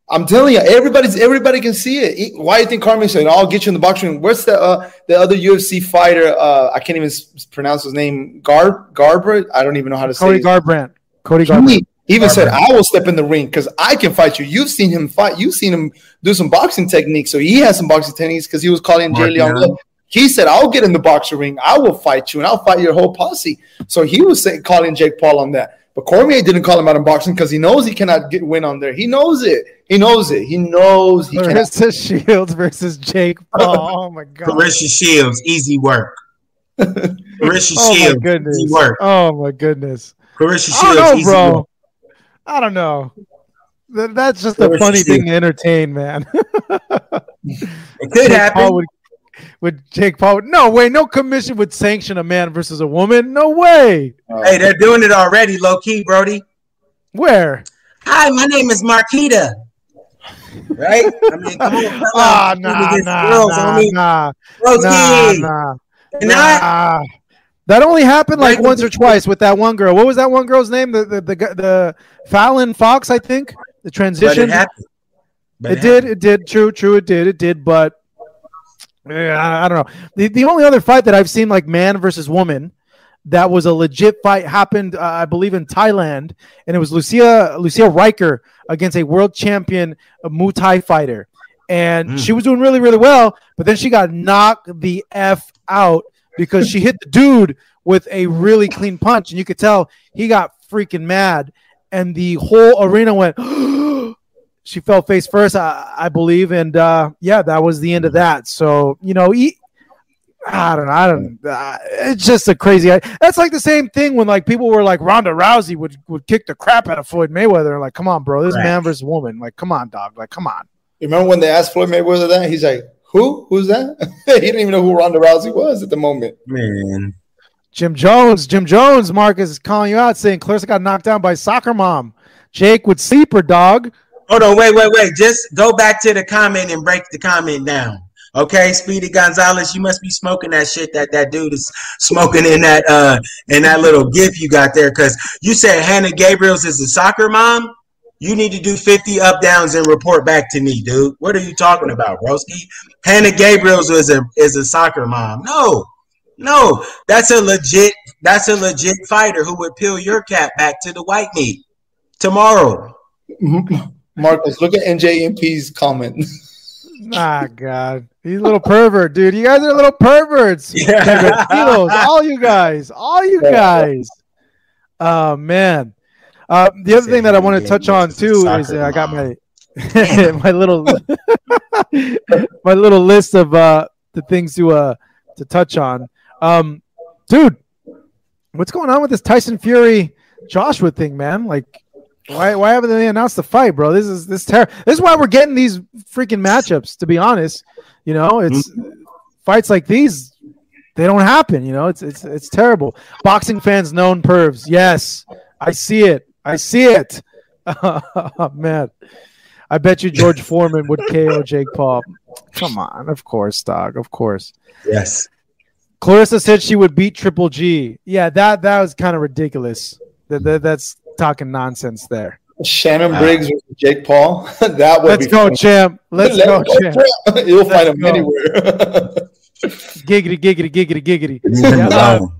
I'm telling you, everybody's everybody can see it. Why do you think Cormier said, "I'll get you in the boxing ring"? What's the uh, the other UFC fighter? Uh, I can't even pronounce his name. Garb Garbrandt. I don't even know how to say. cody it. garbrandt cody garbrandt He even said, "I will step in the ring because I can fight you." You've seen him fight. You've seen him do some boxing techniques. So he has some boxing techniques because he was calling Jay Mark Leon. Young. He said, "I'll get in the boxing ring. I will fight you, and I'll fight your whole posse." So he was saying, calling Jake Paul on that. But Cormier didn't call him out in boxing because he knows he cannot get win on there. He knows it. He knows it. He knows he cannot. Claressa Shields versus Jake Paul. Oh my god. Claressa Shields, easy work. Claressa Oh my Shields, goodness. easy work. Oh my goodness. Claressa I don't know, bro. I don't know. Th- That's just a funny shit. thing to entertain, man. It could happen. Would, would Jake Paul? No way. No commission would sanction a man versus a woman. No way. Hey, they're doing it already, low key, Brody. Where? Hi, my name is Marquita. Right? I mean, come on. come on. Ah, Compete nah, against nah, girls, nah, homie. nah, Broski. nah, nah, And I- nah. That only happened like once or twice with that one girl. What was that one girl's name? The the the, the Fallon Fox, I think. The but transition. it happened. But it did. It did. True. True. It did. It did. But yeah, I, don't know. The the only other fight that I've seen like man versus woman that was a legit fight happened, uh, I believe, in Thailand, and it was Lucia Lucia Rijker against a world champion uh, Muay Thai fighter, and Mm. she was doing really really well, but then she got knocked the f out because she hit the dude with a really clean punch, and you could tell he got freaking mad, and the whole arena went. she fell face first, I, I believe, and uh, yeah, that was the end of that. So you know, he, I don't know, I don't. Uh, it's just a crazy. That's like the same thing when like people were like Ronda Rousey would would kick the crap out of Floyd Mayweather. Like, come on, bro, this Right. man versus woman. Like, come on, dog. Like, come on. You remember when they asked Floyd Mayweather that? He's like, "Who? Who's that?" he didn't even know who Ronda Rousey was at the moment. Man. Jim Jones, Jim Jones, Marcus is calling you out, saying Claressa got knocked down by soccer mom. Jake would sleeper dog. Hold on, wait, wait, wait. Just go back to the comment and break the comment down. Okay, Speedy Gonzalez, you must be smoking that shit that that dude is smoking in that uh in that little gif you got there. Cause you said Hanna Gabriels is a soccer mom. You need to do 50 up downs and report back to me, dude. What are you talking about, Broski? Hanna Gabriels is a is a soccer mom. No, no, that's a legit that's a legit fighter who would peel your cap back to the white meat tomorrow. Marcos, look at NJMP's comment. Ah, God, he's a little pervert, dude. You guys are little perverts. Yeah. All you guys, all you guys. Oh man. Uh, the other thing that I want to touch on too is uh, I got my my little my little list of uh the things to uh to touch on. Um, dude, what's going on with this Tyson Fury Joshua thing, man? Like, why why haven't they announced the fight, bro? This is this ter- This is why we're getting these freaking matchups. To be honest, you know, it's fights like these. They don't happen, you know. It's it's it's terrible. Boxing fans known pervs. Yes, I see it. I see it. oh, man, I bet you George Foreman would KO Jake Paul. Come on, of course, dog. Of course. Yes. Claressa said she would beat Triple G. Yeah, that that was kind of ridiculous. That, that that's talking nonsense there. Shannon Briggs versus Jake Paul. that would Let's be go, fun. champ. Let's go, champ. champ. You'll find him go. anywhere. Giggity, giggity, giggity, giggity. Leave Yeah, uh, alone.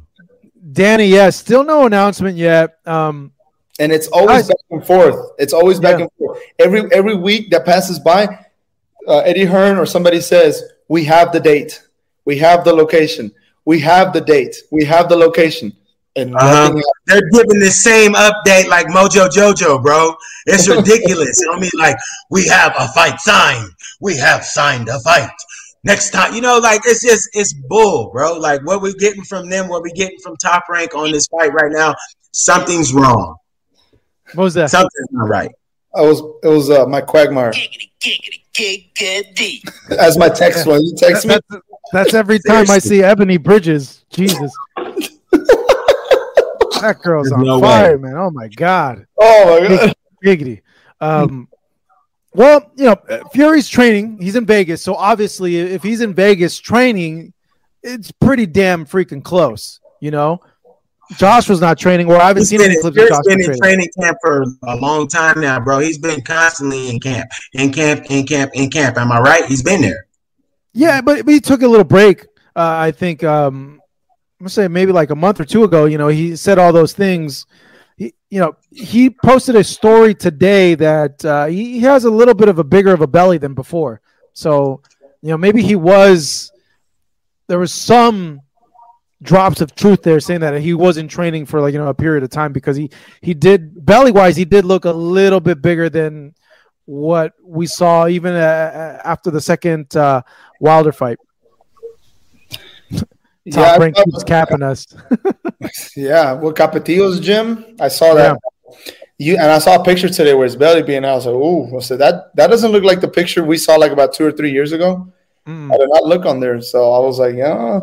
Danny, yeah, still no announcement yet. Um, and it's always Guys. back and forth. It's always back Yeah. and forth. Every every week that passes by, uh, Eddie Hearn or somebody says, "We have the date, we have the location, we have the date, we have the location," and Uh-huh. They're giving the same update like Mojo Jojo, bro. It's ridiculous. you know I mean, like, we have a fight signed. We have signed a fight. Next time, you know, like it's just it's bull, bro. Like what we're getting from them, what we're getting from top rank on this fight right now, something's wrong. What was that? Something's not right. I was it was uh, my quagmire as my text when you text me. That's, that's every time I see Ebony Bridges. Jesus. that girl's There's on no fire, man. Oh my god. Oh my god! Giggity. Um, well, you know, Fury's training. He's in Vegas, so obviously, if he's in Vegas training, it's pretty damn freaking close. You know, Josh was not training, or I haven't He's seen been, any clips of Josh been in training. training camp for a long time now, bro. He's been constantly in camp, in camp, in camp, in camp. Am I right? He's been there. Yeah, but, but he took a little break. Uh, I think um, I'm gonna say maybe like a month or two ago. You know, he said all those things. He, you know, he posted a story today that uh, he has a little bit of a bigger of a belly than before. So, you know, maybe he was. There was some drops of truth there saying that he wasn't training for like you know a period of time because he he did belly wise he did look a little bit bigger than what we saw even uh, after the second uh, Wilder fight. Top I rank keeps capping us. Yeah, well, Capetillo's gym. I saw that. you and I saw a picture today where his belly being out. I was like, "Ooh!" I said that that doesn't look like the picture we saw like about two or three years ago. Mm. I did not look on there, so I was like, "Yeah."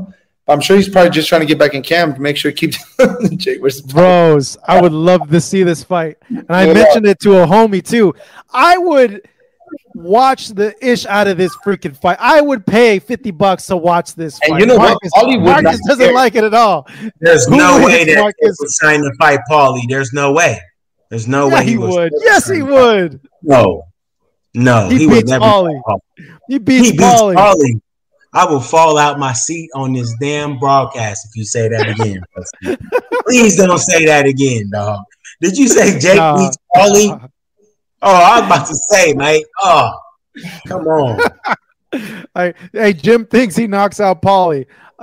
I'm sure he's probably just trying to get back in camp to make sure he keeps Jake versus Bros, I would love to see this fight. And I Yeah. mentioned it to a homie too. I would watch the ish out of this freaking fight. I would pay 50 bucks to watch this And fight. you know what? Marcus, Hollywood Marcus doesn't care. like it at all. There's Who no way that Marcus? he would sign to fight Paulie. There's no way. There's no yeah, way he was- would. Yes, he would. No, no, He he, would beats never. Paulie. He beats, He beats Paulie. Paulie. I will fall out my seat on this damn broadcast if you say that again. Please don't say that again, dog. Did you say Jake beats Paulie? Oh, I was about to say, mate. Oh, come on. I, hey, Jim thinks he knocks out Paulie.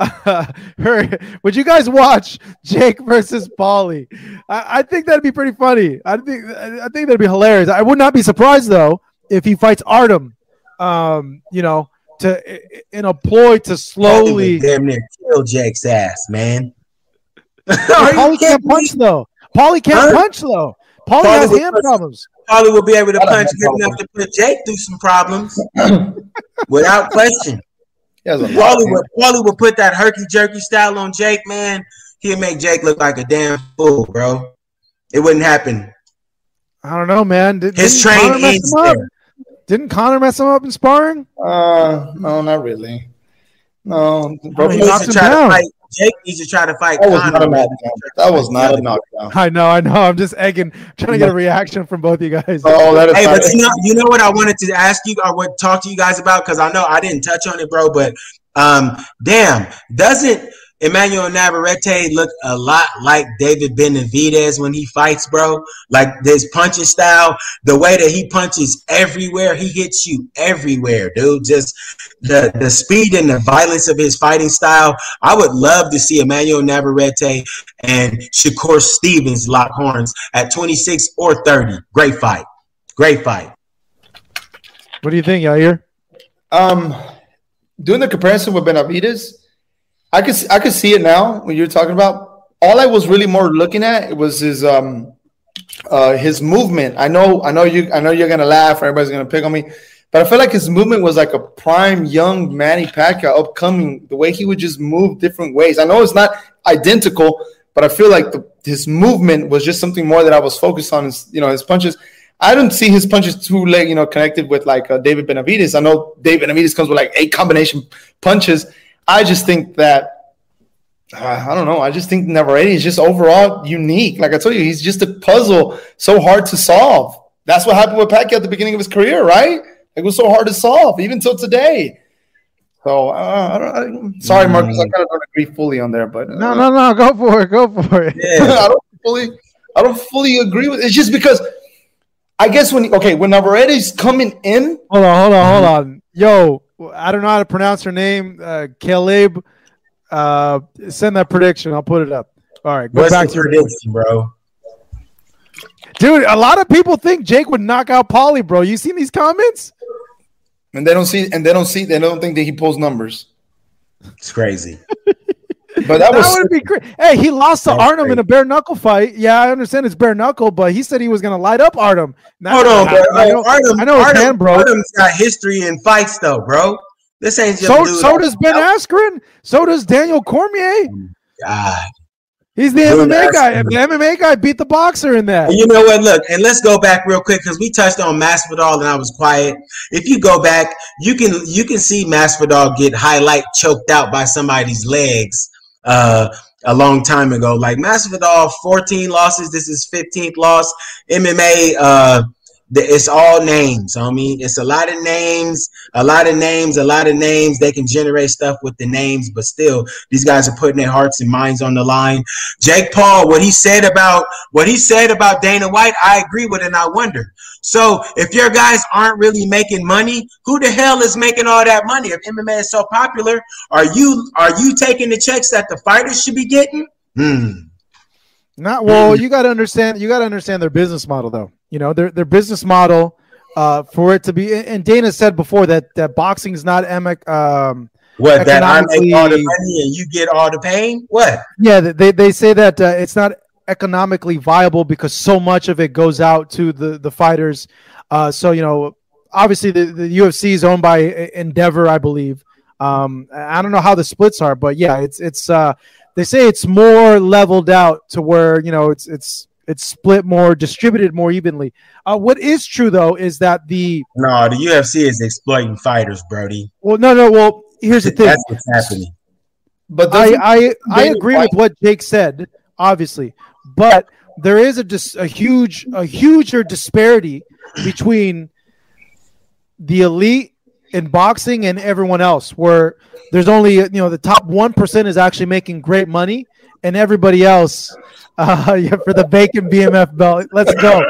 her, would you guys watch Jake versus Paulie? I, I think that'd be pretty funny. I think I think that'd be hilarious. I would not be surprised though if he fights Artem. Um, you know, to in a ploy to slowly. damn near kill Jake's ass, man. Are you Paulie can't kidding me? punch though. Paulie can't Huh? punch though. Paulie Paulie has hand punch- problems. Paulie will be able to punch good enough to put Jake through some problems without question. He has a lot Paulie of would, Paulie would put that herky jerky style on Jake, man. He'd make Jake look like a damn fool, bro. It wouldn't happen. I don't know, man. Did, His didn't train ends him up? there. Didn't Conor mess him up in sparring? Uh, no, not really. No, bro, He He that needs him to try down. to fight. Jake needs to try to fight was Conor. not a knockdown. That was not a knockdown. I know, I know. I'm just egging, trying to get a reaction from both you guys. Oh, that is Hey, not. but you know, you know what I wanted to ask you or what talk to you guys about because I know I didn't touch on it, bro. But um, damn, doesn't Emmanuel Navarrete look a lot like David Benavidez when he fights, bro? Like his punching style, the way that he punches everywhere, he hits you everywhere, dude. Just the the speed and the violence of his fighting style. I would love to see Emmanuel Navarrete and Shakur Stevens lock horns at 26 or 30. Great fight. Great fight. What do you think, Yair? Um, doing the comparison with Benavidez, I could I could see it now when you're talking about. All I was really more looking at was his um uh his movement. I know I know you I know you're gonna laugh. Everybody's gonna pick on me, but I feel like his movement was like a prime young Manny Pacquiao upcoming. The way he would just move different ways. I know it's not identical, but I feel like the, his movement was just something more that I was focused on. Is you know his punches. I don't see his punches too late, you know, connected with like uh, David Benavidez. I know David Benavidez comes with like eight combination punches. I just think that uh, I don't know. I just think Navarrete is just overall unique. Like I told you, he's just a puzzle, so hard to solve. That's what happened with Pacquiao at the beginning of his career, right? It was so hard to solve, even till today. So uh, I don't, I, sorry, Marcus, I kind of don't agree fully on there, but uh, No, no, no. Go for it. Go for it. Yeah. I don't fully, I don't fully agree with. It's just because I guess when okay, when Navarrete's coming in, Hold on, hold on, hold on. Yo, I don't know how to pronounce her name. Uh, Caleb, uh, send that prediction. I'll put it up. All right, go What's back the to your prediction, bro? dude. A lot of people think Jake would knock out Paulie, bro. You seen these comments? and they don't see, and they don't see, they don't think that he pulls numbers. It's crazy. But that That was would be great. Hey, he lost to That's Artem in a bare knuckle fight. Yeah, I understand it's bare knuckle, but he said he was gonna light up Artem. Now, Hold on, bro. I know, Artem, I know his Artem, hand broke. Artem's got history in fights, though, bro. This ain't just So, dude so does Ben out. Askren. So does Daniel Cormier. Oh, God. He's the Dude, MMA guy. Askren. The MMA guy beat the boxer in that. And you know what? Look, and let's go back real quick because we touched on Masvidal and I was quiet. If you go back, you can you can see Masvidal get highlight choked out by somebody's legs uh, a long time ago. Like Masvidal, 14 losses. This is 15th loss. MMA, uh, it's all names. I mean, it's a lot of names, a lot of names, a lot of names. They can generate stuff with the names, but still, these guys are putting their hearts and minds on the line. Jake Paul, what he said about what he said about Dana White, I agree with, and I wonder. So, if your guys aren't really making money, who the hell is making all that money? If MMA is so popular, are you are you taking the checks that the fighters should be getting? Hmm. Not well. You got to understand. You got to understand their business model, though. You know their their business model uh, for it to be. And Dana said before that that boxing is not emic. Um, What that I make all the money and you get all the pain? What? yeah, they they say that uh, it's not economically viable because so much of it goes out to the the fighters. Uh, so you know, obviously the, the UFC is owned by Endeavor, I believe. Um, I don't know how the splits are, but yeah, it's it's uh, they say it's more leveled out to where you know it's it's it's split more, distributed more evenly. Uh, what is true though is that the No, the UFC is exploiting fighters, Brody. well, no, no. Well, here's the thing. That's what's happening. But I I, I agree White- with what Jake said, obviously, but there is a dis- a huge a huger disparity between the elite in boxing and everyone else. Where there's only you know the top one percent is actually making great money, and everybody else. Uh, for the bacon BMF belt, let's go.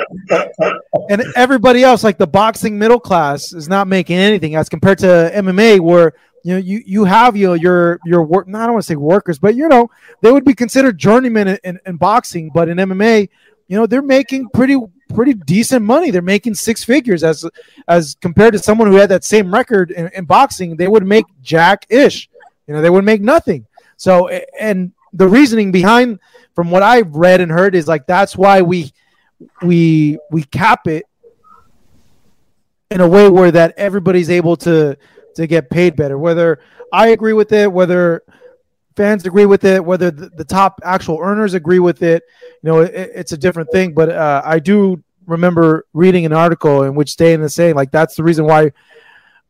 And everybody else, like the boxing middle class, is not making anything as compared to MMA, where you know you you have you know, your your work. I don't want to say workers, but you know they would be considered journeymen in, in, in boxing, but in MMA, you know they're making pretty pretty decent money. They're making six figures as as compared to someone who had that same record in, in boxing. They would make jack ish. You know they would make nothing. So and the reasoning behind, from what I've read and heard, is like that's why we we we cap it in a way where that everybody's able to to get paid better. Whether I agree with it, whether fans agree with it, whether the, the top actual earners agree with it, you know, it, it's a different thing. But uh, I do remember reading an article in which Dana is saying like that's the reason why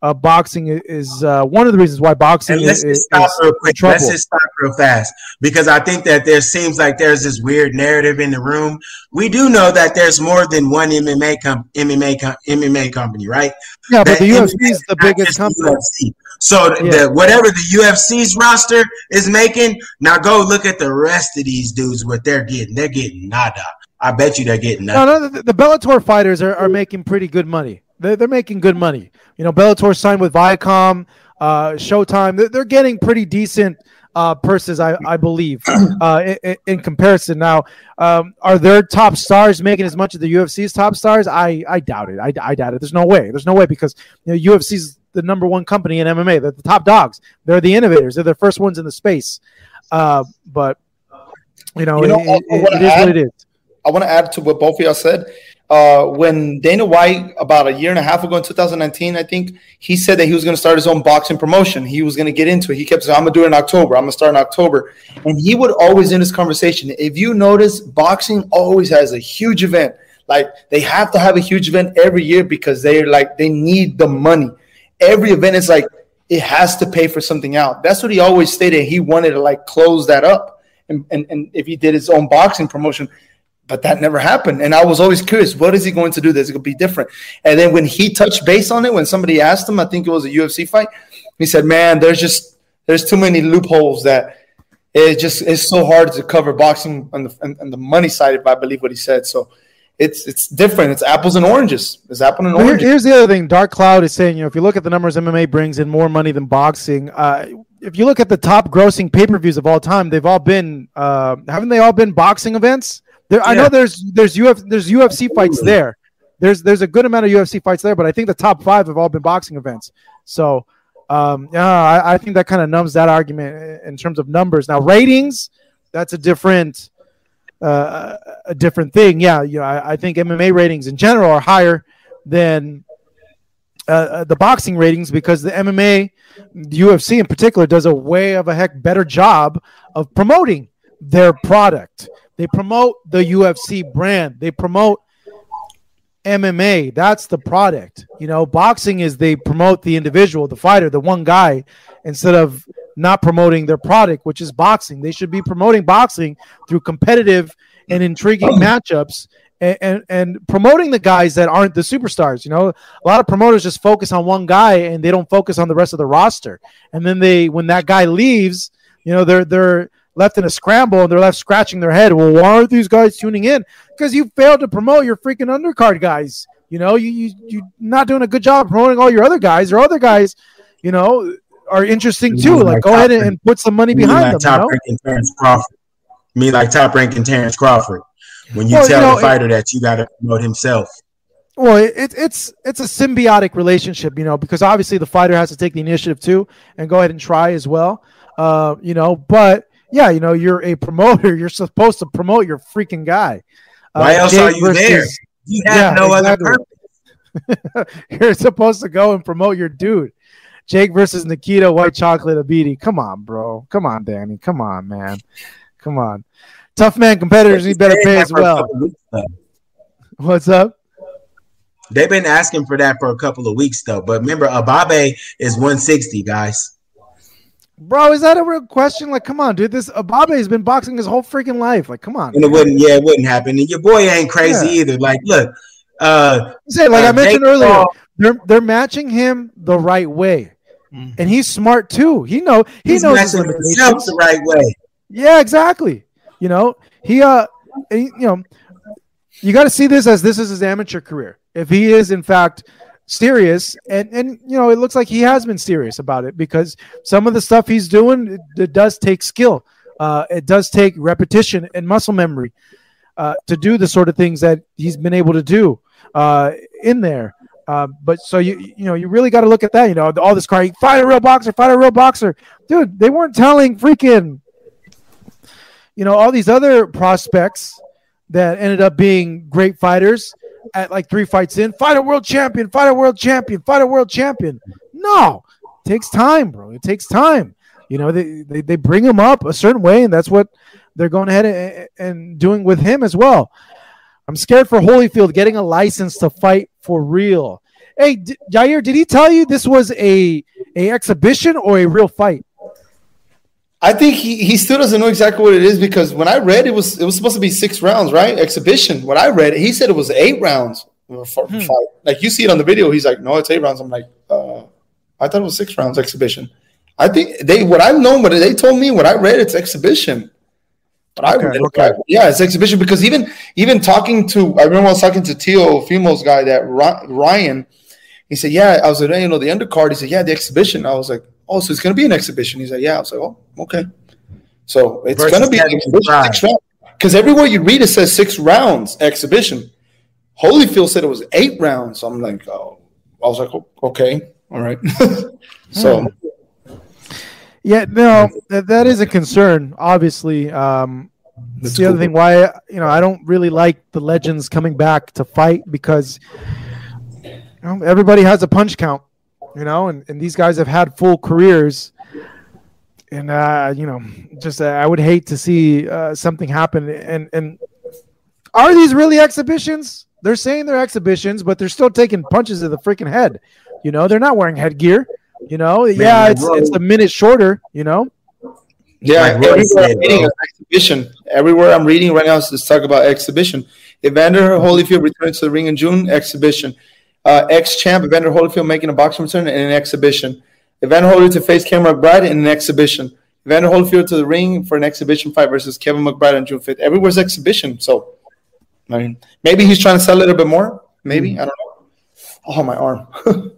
uh, boxing is uh, one of the reasons why boxing And is, let's is, just stop is real quick. trouble. Let's just stop real fast because I think that there seems like there's this weird narrative in the room. We do know that there's more than one MMA com- MMA com- MMA company, right? yeah, but the UFC is the biggest company. UFC. So Yeah. the whatever the UFC's roster is making, now go look at the rest of these dudes. What they're getting, they're getting nada. I bet you they're getting No, no, the, the Bellator fighters are, are making pretty good money. They're, they're making good money. You know, Bellator signed with Viacom, uh, Showtime. They're, they're getting pretty decent uh, purses, I, I believe, uh, in, in comparison. Now, um, are their top stars making as much as the UFC's top stars? I, I doubt it. I, I doubt it. There's no way. There's no way because you know UFC's the number one company in MMA. They're the top dogs. They're the innovators. They're the first ones in the space. Uh, but you know, You know, it- it- it is add- what it is. I want to add to what both of y'all said. Uh, when Dana White, about a year and a half ago in 2019, I think, he said that he was going to start his own boxing promotion. He was going to get into it. He kept saying, I'm going to do it in October. I'm going to start in October. And he would always, in his conversation, if you notice, boxing always has a huge event. Like they have to have a huge event every year because they're like, they need the money. Every event is like, it has to pay for something out. That's what he always stated. He wanted to like close that up. And, and, and if he did his own boxing promotion, but that never happened. And I was always curious, what is he going to do going to be different? And then when he touched base on it, when somebody asked him, I think it was a UFC fight, he said, "Man, there's just there's too many loopholes that it just it's so hard to cover boxing on the on, on the money side, if I believe what he said. So it's it's different. It's apples and oranges. It's apple and oranges. here's the other thing. Dark Cloud is saying, you know, if you look at the numbers, MMA brings in more money than boxing. Uh, if you look at the top grossing pay per views of all time, they've all been, uh, haven't they all been boxing events? There, I know there's there's Uf, there's UFC fights there. There's there's a good amount of UFC fights there, but I think the top five have all been boxing events. So, um, yeah, I, I think that kind of numbs that argument in terms of numbers. Now, ratings, that's a different uh, a different thing. Yeah, you know, I, I think MMA ratings in general are higher than uh, uh, the boxing ratings because the MMA, the UFC in particular, does a way of a heck better job of promoting their product. They promote the UFC brand. They promote MMA. That's the product. You know, boxing is they promote the individual, the fighter, the one guy, instead of not promoting their product, which is boxing. They should be promoting boxing through competitive and intriguing matchups and, and, and promoting the guys that aren't the superstars. You know, a lot of promoters just focus on one guy and they don't focus on the rest of the roster. And then they, when that guy leaves, you know, they're they're left in a scramble and they're left scratching their head. Well, why aren't these guys tuning in? Because you failed to promote your freaking undercard guys. You know, you you you're not doing a good job promoting all your other guys. Or other guys, you know, are interesting too. Like, like go ahead and, and put some money behind like them. You top know? ranking Terrence Crawford. Me like top ranking Terrence Crawford. When you Well, you tell know, the fighter that you got to promote himself. Well, it, it, it's it's a symbiotic relationship, you know, because obviously the fighter has to take the initiative too and go ahead and try as well, uh, you know. But yeah, you know, you're a promoter. You're supposed to promote your freaking guy. Why Uh, else Jake are you there? You have Yeah, no exactly. other purpose. You're supposed to go and promote your dude. Jake versus Nikita White Chocolate Abidi. Come on, bro. Come on, Danny. Come on, man. Come on. Tough man competitors need better pay as well. What's up? They've been asking for that for a couple of weeks though. But remember, Ababe is 160, guys. Bro, is that a real question? Like, come on, dude. This Ababe has been boxing his whole freaking life. Like, come on. And it wouldn't, yeah, it wouldn't happen. And your boy ain't crazy Yeah. either. Like, look, uh, Say, like I uh, mentioned Jake earlier, Paul- they're they're matching him the right way, Mhm. and he's smart too. He know he he's knows his himself the right way. Yeah, exactly. You know, he uh, he- you know, you got to see this as this is his amateur career. If he is in fact serious, and and you know, it looks like he has been serious about it because some of the stuff he's doing it, it does take skill. Uh, it does take repetition and muscle memory uh, to do the sort of things that he's been able to do uh, in there. Uh, but so you you know you really got to look at that. You know all this crying, fight a real boxer, fight a real boxer, dude. They weren't telling freaking you know all these other prospects that ended up being great fighters at like three fights in fight a world champion fight a world champion fight a world champion. No it takes time bro. It takes time. You know they, they, they bring him up a certain way and that's what they're going ahead and, and doing with him as well. I'm scared for holyfield getting a license to fight for real. Hey D- jair did he tell you this was a a exhibition or a real fight I think he, he still doesn't know exactly what it is because when I read it was it was supposed to be six rounds, right? Exhibition. What I read, he said it was eight rounds Hmm. fight. Like you see it on the video, he's like, no, it's eight rounds. I'm like, uh, I thought it was six rounds exhibition. I think they what I've known, but they told me what I read, it's exhibition. But I Okay, read, okay. yeah, it's exhibition because even even talking to I remember I was talking to Teofimo's guy that Ryan. He said, "Yeah." I was like, "You know, the undercard." He said, "Yeah, the exhibition." I was like, "Oh, so it's gonna be an exhibition?" He's like, "Yeah." I was like, "Oh, okay." So it's be exhibition, six rounds. Because everywhere you read, it says six rounds exhibition. Holyfield said it was eight rounds. So I'm like, oh, I was like, oh, okay, all right. so Yeah, no, that, that is a concern. Obviously, um, that's That's the other cool. thing. Why you know I don't really like the legends coming back to fight because you know, everybody has a punch count, you know, and, and these guys have had full careers, and uh, you know, just uh, I would hate to see uh, something happen. And and are these really exhibitions? They're saying they're exhibitions, but they're still taking punches to the freaking head. You know, they're not wearing headgear. You know, yeah, it's Rogue- it's a minute shorter. You know. yeah, Like everywhere said, I'm reading bro. exhibition. Everywhere I'm reading right now is just talk about exhibition. Evander Holyfield returns to the ring in June. Exhibition. Uh, Ex champ Evander Holyfield making a boxing return in an exhibition. Evander Holyfield to face Kevin McBride in an exhibition. Evander Holyfield to the ring for an exhibition fight versus Kevin McBride on June 5th. Everywhere's exhibition. So, I mean, maybe he's trying to sell a little bit more. Maybe. I don't know. Oh, my arm.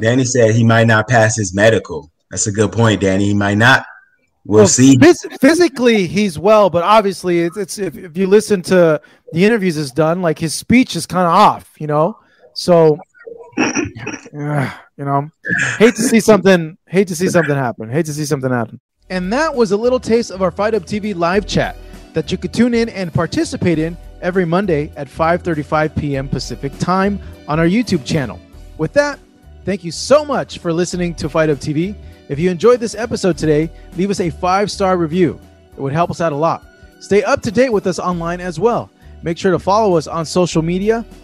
Danny said he might not pass his medical. That's a good point, Danny. He might not. We'll Well, see. phys- physically, he's well, but obviously, it's, it's if, if you listen to the interviews is done, like his speech is kind of off, you know. So, you know, hate to see something. Hate to see something happen. Hate to see something happen. And that was a little taste of our Fight Hub TV live chat that you could tune in and participate in every Monday at 5:35 p.m. Pacific time on our YouTube channel. With that, thank you so much for listening to Fight Hub TV. If you enjoyed this episode today, leave us a five star review. It would help us out a lot. Stay up to date with us online as well. Make sure to follow us on social media